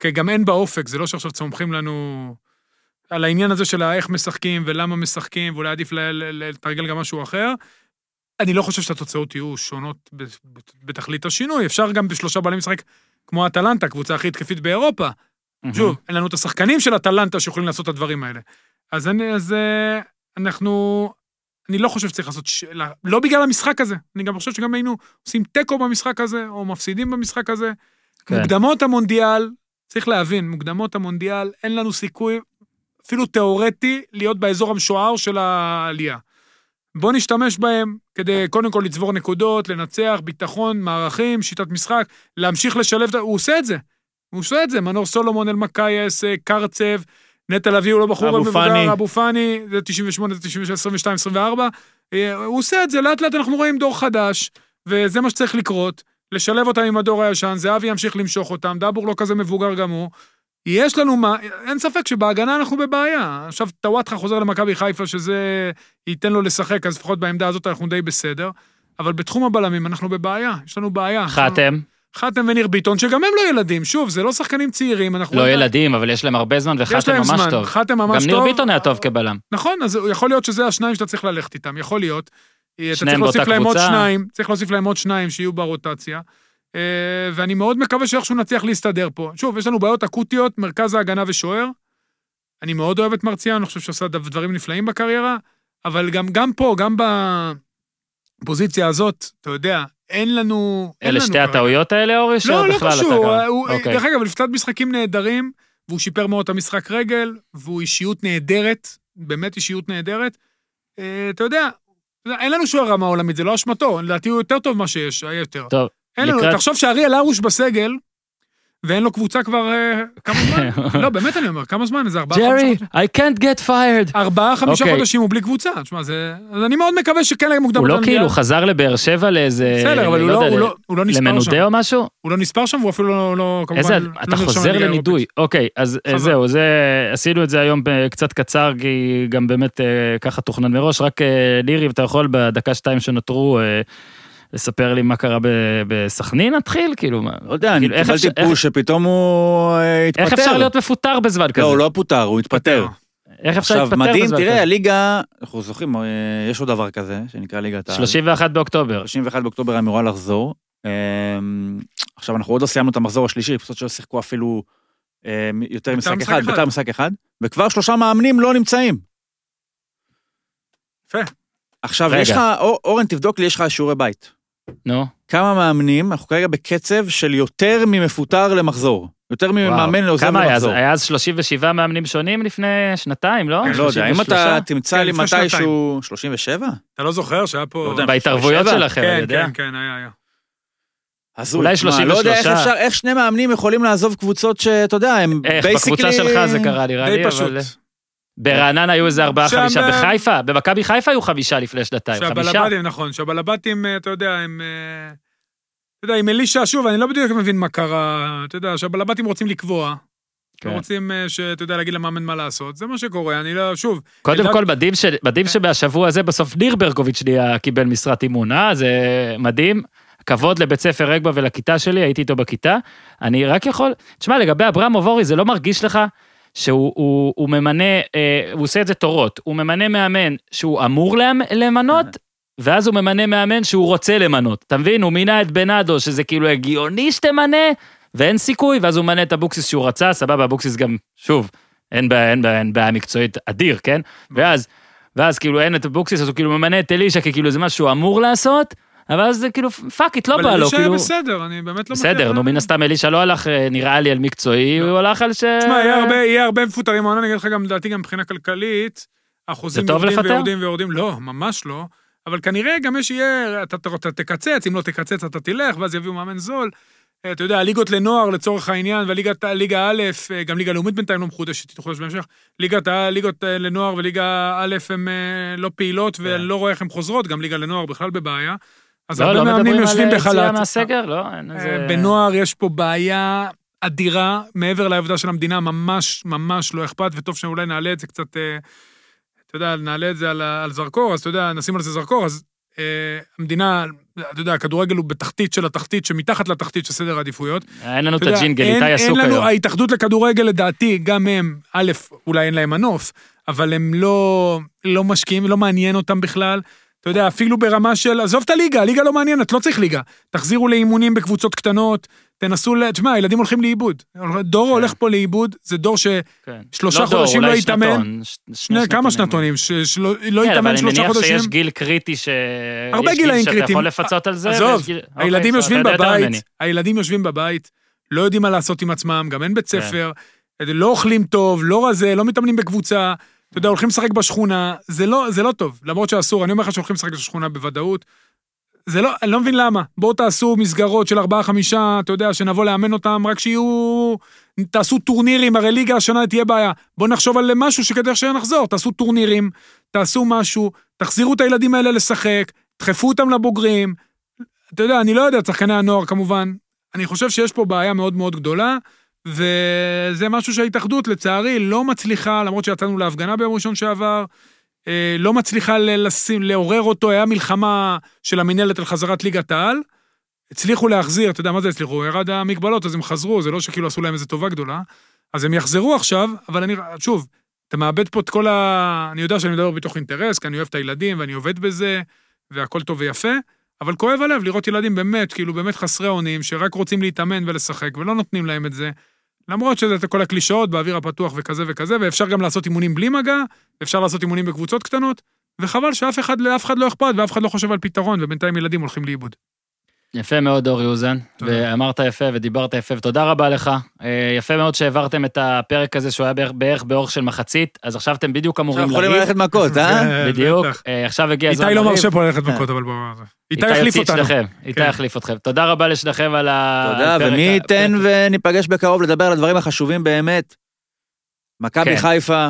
כי גם אין באופק, זה לא שעכשיו צומחים לנו על העניין הזה של איך משחקים ולמה משחקים, ואולי עדיף לתרגל גם משהו אחר. אני לא חושב שהתוצאות יהיו שונות בתכלית השינוי, אפשר גם בשלושה בעלים לשחק כמו אטלנטה, קבוצה הכי התקפית באירופה. שוב, אין לנו את השחקנים של אטלנטה שיכולים לעשות את הדברים האלה. אז, אני, אז אה, אנחנו... אני לא חושב שצריך לעשות... ש... לא, בגלל המשחק הזה. אני גם חושב שגם היינו עושים תיקו במשחק הזה, או מפסידים במשחק הזה. כן. מוקדמות המונדיאל, צריך להבין, מוקדמות המונדיאל, אין לנו סיכוי, אפילו תיאורטי, להיות באזור המשוער של העלייה. בוא נשתמש בהם כדי קודם כל לצבור נקודות, לנצח, ביטחון, מערכים, שיטת משחק, להמשיך לשלב, הוא עושה את זה. הוא עושה את זה, מנור סולומון, אלמקייס, אה, קרצב, נטע לביא הוא לא בחור מבוגר. אבו פאני, זה 98, זה 96, 22, 24. אה, הוא עושה את זה, לאט לאט אנחנו רואים דור חדש, וזה מה שצריך לקרות, לשלב אותם עם הדור הישן, זהבי ימשיך למשוך אותם, דאבור לא כזה מבוגר גם הוא. יש לנו מה, אין ספק שבהגנה אנחנו בבעיה. עכשיו טוואטחה חוזר למכבי חיפה, שזה ייתן לו לשחק, אז לפחות בעמדה הזאת אנחנו די בסדר. אבל בתחום הבלמים אנחנו בבעיה, יש לנו בעיה. חתם, חתם וניר ביטון, שגם הם לא ילדים, שוב, זה לא שחקנים צעירים, אנחנו... לא ילדים, אבל יש להם הרבה זמן, וחתם ממש זמן, טוב. חתם גם ממש ניר טוב. ביטון היה טוב כבלם. נכון, אז יכול להיות שזה השניים שאתה צריך ללכת איתם, יכול להיות. אתה צריך שניהם להוסיף באותה להם עוד קבוצה. שניים, צריך להוסיף להם עוד שניים שיהיו ברוטציה. אה, ואני מאוד מקווה שאיכשהו נצליח להסתדר פה. שוב, יש לנו בעיות אקוטיות, מרכז ההגנה ושוער. אני מאוד אוהב את מרציאן, אני חושב שעושה דברים נפלאים בקריירה, אבל גם, גם פה, גם בפוזיציה הזאת, אתה יודע, אין לנו... אין אלה לנו שתי. הטעויות האלה, אורי? לא, לא קשור. אוקיי. דרך אגב, לפתת משחקים נהדרים, והוא שיפר מאוד את המשחק רגל, והוא אישיות נהדרת, באמת אישיות נהדרת. אה, אתה יודע, אין לנו שוער רמה עולמית, זה לא אשמתו, לדעתי הוא יותר טוב ממה שיש, היה יותר. טוב, אין לנו, לקראת- תחשוב שאריאל הרוש בסגל, ואין לו קבוצה כבר אה, כמה זמן? לא, באמת אני אומר, כמה זמן? איזה ארבעה, חמישה ג'רי, חודשים? I can't get fired. ארבעה, חמישה אוקיי. חודשים הוא בלי קבוצה. תשמע, זה... אז אני מאוד מקווה שכן יהיה מוקדם. הוא לא. כאילו חזר לבאר שבע לאיזה... בסדר, אבל הוא לא- הוא לא- הוא לא נספר שם. למנודה או משהו? הוא לא נספר שם, והוא אפילו לא, לא איזה, לא אתה חוזר לנידוי. אוקיי, אז אה. זהו, זה, עשינו את זה היום ב- קצת קצר, כי גם באמת אה, ככה תוכנן מראש. רק אה, לירי, אתה יכול בדקה-שתיים שנותרו, אה, לספר לי מה קרה בסכנין, נתחיל? כאילו, מה- לא יודע, אני כאילו, קיבלתי פוש שפתאום הוא אה, התפטר. איך אפשר להיות מפוטר בזמן כזה? לא, הוא לא פוטר, הוא התפטר. איך אפשר עכשיו, להתפטר מדהים, בזמן תראה, כזה? הליגה, אנחנו זוכרים, אה, יש עוד דבר כזה, שנקרא ליגת העל. 31 באוקטובר. 31 באוקטובר אמורה לחזור. אה, עכשיו, אנחנו עוד לא סיימנו את המחזור השלישי, פשוט שלא שיחקו אפילו יותר בית"ר משחק אחד. בית"ר משחק אחד, וכבר שלושה מאמנים לא נמצאים. יפה. עכשיו. יש לך, אור- אורן, תבדוק לי, יש לך שיעורי בית. נו, כמה מאמנים, אנחנו כרגע בקצב של יותר ממפוטר למחזור. יותר ממאמן לעוזב כמה היה? אז- למחזור. היה אז 37 מאמנים שונים לפני שנתיים, לא? אני לא יודע, אם אתה 33? תמצא כן, לי מתישהו... 37? אתה לא זוכר שהיה לא פה... יודע. בהתערבויות 37? שלכם, אני כן, יודע. כן, כן, היה, היה. הזוי. אולי תשמע, לא יודע איך 33. אפשר, איך שני מאמנים יכולים לעזוב קבוצות שאתה יודע, הם איך, בייסיקלי... בקבוצה שלך זה קרה נראה לי, די פשוט. ברעננה היו איזה ארבעה, שם, חמישה, אה, בחיפה, במכבי חיפה היו חמישה לפני שנתיים, חמישה. שהבלבטים, נכון, שהבלבטים, אה, אתה יודע, הם... אה, אתה יודע, עם אלישע, שוב, אני לא בדיוק מבין מה קרה, אתה יודע, שהבלבטים רוצים לקבוע. כן. לא רוצים, שאתה יודע, להגיד למאמן מה לעשות, זה מה שקורה, אני לא, שוב, קודם אלדד- כל, מדהים ש- מדהים שבשבוע הזה בסוף ניר ברקוביץ' נהיה, קיבל משרת אימון, אה? זה מדהים. כבוד לבית ספר רגבה ולכיתה שלי, הייתי איתו בכיתה. אני רק יכול... תשמע, לגבי אברמוב אורי, זה לא מרגיש לך שהוא הוא, הוא ממנה, אה, הוא עושה את זה תורות, הוא ממנה מאמן שהוא אמור למ- למנות, ואז הוא ממנה מאמן שהוא רוצה למנות. אתה מבין? הוא מינה את בנאדו, שזה כאילו הגיוני שתמנה, ואין סיכוי, ואז הוא ממנה את אבוקסיס שהוא רצה, סבבה, אבוקסיס גם, שוב, אין בעיה, אין בעיה, אין בעיה מקצועית אדיר, כן? ואז, ואז כאילו אין את אבוקסיס, אז הוא כאילו ממנה את אלישע ככאילו זה משהו שהוא אמור לעשות, אבל אז זה כאילו fuck it, לא אבל בא לו, אלישע היה כאילו... בסדר, אני באמת לא... בסדר, מצליח נו מן. הסתם אלישע לא הלך אה, נראה לי על מקצועי, לא. הוא הלך על ש... תשמע, יהיה הרבה, מפוטרים אני אגיד לך גם, לדעתי גם מבחינה כלכלית, אחוזים יורדים? ויורדים ויורדים, לא, ממש לא, אבל כנראה גם יש יהיה, אתה, אתה, אתה תקצץ, אם לא תקצץ אתה תלך, ואז יביאו מאמן זול. אה, אתה יודע, הליגות לנוער לצורך העניין, והליגת ליגה א', אה, גם ליגה לאומית בינתיים לא מחודשת, היא תחודש בהמשך. ליגת ליגות לנוער וליגה א' הן לא פעילות, ואני לא רואה איך הן חוזרות, גם ליגה לנוער בכלל בבעיה. אז לא, הרבה לא מאמנים מדברים יושבים על יציאה בחל"ת. מהסגר, לא? אין אה, איזה... בנוער יש פה בעיה אדירה, מעבר לעבודה של המדינה, ממש ממש לא אכפת, וטוב שאולי נעלה את זה קצת, אה, אתה יודע, נעלה את זה על, על זרקור, אז אתה יודע, נשים על זה זרקור, אז אה, המדינה, אתה יודע, הכדורגל הוא בתחתית של התחתית, שמתחת לתחתית של סדר העדיפויות. אין לנו את הג'ינגל, אין- איתי אין עסוק לנו, היום. ההתאחדות לכדורגל, לדעתי, גם הם, א', אולי אין להם מנוף, אבל הם לא, לא משקיעים, לא מעניין אותם בכלל. אתה יודע, אפילו ברמה של, עזוב את הליגה, הליגה לא מעניינת, לא צריך ליגה. תחזירו לאימונים בקבוצות קטנות, תנסו, תשמע, הילדים הולכים לאיבוד. דור הולך פה לאיבוד, זה דור ש... כן. לא דור, חודשים אולי לא יתאמן. ש- שני, כמה שנתונים, שלא לא כן, אבל יתאמן אני שלושה מניח חודשים. שיש גיל קריטי ש... הרבה גילאים שאתה קריטיים. יכול לפצות על זה. עזוב, גיל- אוקיי, הילדים אתה יושבים. בבית, הילדים יושבים בבית, לא יודעים מה לעשות עם עצמם, גם אין בית כן. ספר, לא אוכלים טוב, לא רזה, לא מתאמנים בקבוצה, אתה יודע, הולכים לשחק בשכונה, זה לא, זה לא טוב, למרות שאסור, אני אומר לך שהולכים לשחק בשכונה בוודאות. זה לא, אני לא מבין למה. בואו תעשו מסגרות של ארבעה, חמישה, אתה יודע, שנבוא לאמן אותם, רק שיהיו... תעשו טורנירים, הרי ליגה השנה תהיה בעיה. בואו נחשוב על משהו שכדי שנחזור, תעשו טורנירים, תעשו משהו, תחזירו את הילדים האלה לשחק, דחפו אותם לבוגרים. אתה יודע, אני לא יודע, שחקני הנוער כמובן. אני חושב שיש פה בעיה מאוד מאוד גדולה, וזה משהו שההתאחדות, לצערי, לא מצליחה, למרות שיצאנו להפגנה ביום ראשון שעבר, אה, לא מצליחה לשים, לעורר אותו, היה מלחמה של המינהלת על חזרת ליגת העל. הצליחו להחזיר, אתה יודע מה זה הצליחו? ירד המגבלות, אז הם חזרו, זה לא שכאילו עשו להם איזו טובה גדולה. אז הם יחזרו עכשיו, אבל אני, שוב, אתה מאבד פה את כל ה... אני יודע שאני מדבר בתוך אינטרס, כי אני אוהב את הילדים ואני עובד בזה, והכל טוב ויפה, אבל כואב הלב לראות ילדים באמת, כאילו באמת חסרי אונים, שרק רוצים להתאמן ולשחק, ולא נותנים להם את זה. למרות שזה כל הקלישאות באוויר הפתוח וכזה וכזה, ואפשר גם לעשות אימונים בלי מגע, אפשר לעשות אימונים בקבוצות קטנות, וחבל שאף אחד, אחד לא אכפת ואף אחד לא חושב על פתרון, ובינתיים ילדים הולכים לאיבוד. יפה מאוד, אורי אוזן. תודה. ואמרת יפה ודיברת יפה, ותודה רבה לך. אה, יפה מאוד שהעברתם את הפרק הזה, שהוא היה בערך- בערך באורך של מחצית, אז עכשיו אתם בדיוק אמורים עכשיו יכולים. ללכת מכות, אה? כן, בדיוק. אה, עכשיו הגיע הזמן איתי לא. מרשה פה ללכת מכות, אבל בוא... איתי יחליף אותנו. איתי כן. יחליף אתכם. תודה רבה לשניכם על ה... תודה, ומי ייתן וניפגש בקרוב לדבר על הדברים החשובים באמת. מכבי כן. חיפה,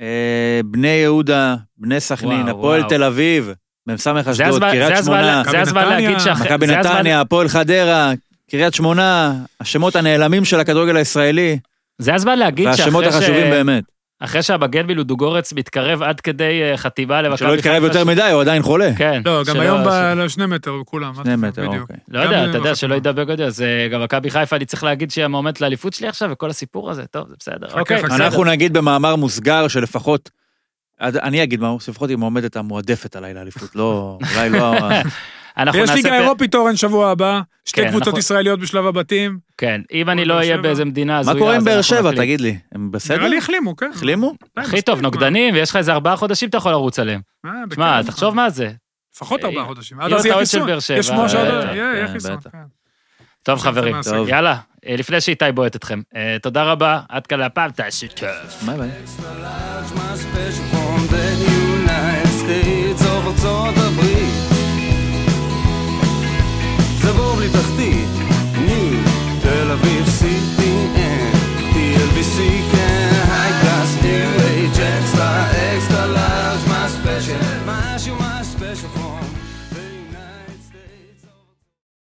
אה, בני יהודה, בני סכנין, הפועל. תל אביב, מ"ס זה אשדוד, קריית זה שמונה, זה הזמן להגיד שאחרי... מכבי זה נתניה, הפועל חדרה, קריית שמונה, השמות הנעלמים של הכדורגל הישראלי, זה הזמן להגיד והשמות שאחרי ש- החשובים באמת. אחרי שהבגן בלודוגורץ מתקרב עד כדי אה, חטיבה למכבי שלא יתקרב יותר מדי, הוא עדיין חולה. כן. לא, גם היום ש- ב- לא, שני מטר כולם. שני מטר, אוקיי. לא יודע, אתה יודע. שלא ידבק עוד, אז אה, גם מכבי חיפה, אני צריך להגיד שהיא המועמדת לאליפות שלי עכשיו, וכל הסיפור הזה, טוב, זה בסדר. אוקיי. אנחנו נגיד במאמר מוסגר שלפחות, אני אגיד מה, לפחות היא מועמדת המועדפת עליי לאליפות, לא, אולי לא... נעשה ליגה אירופית אורן שבוע הבא, שתי כן, קבוצות ישראליות בשלב הבתים. כן, אם אני לא אהיה. באיזה מדינה מה הזויה, קורה עם באר שבע. תגיד לי? הם בסדר? נראה לי החלימו, כן. החלימו? הכי טוב, מה? נוגדנים, ויש לך איזה ארבעה חודשים אתה יכול לרוץ עליהם. אה, בכיף, תחשוב מה זה. לפחות ארבעה אה, חודשים. עד אז יהיה חיסון. יש שמועה שעוד בטח, יהיה כן, חיסון. כן. טוב, חברים. יאללה, אה, לפני שאיתי בועט אתכם, אה, תודה רבה, עד כאן להפעם, תעשו טוב. ביי ביי. ארצות הברית. זה בור בלי תחתית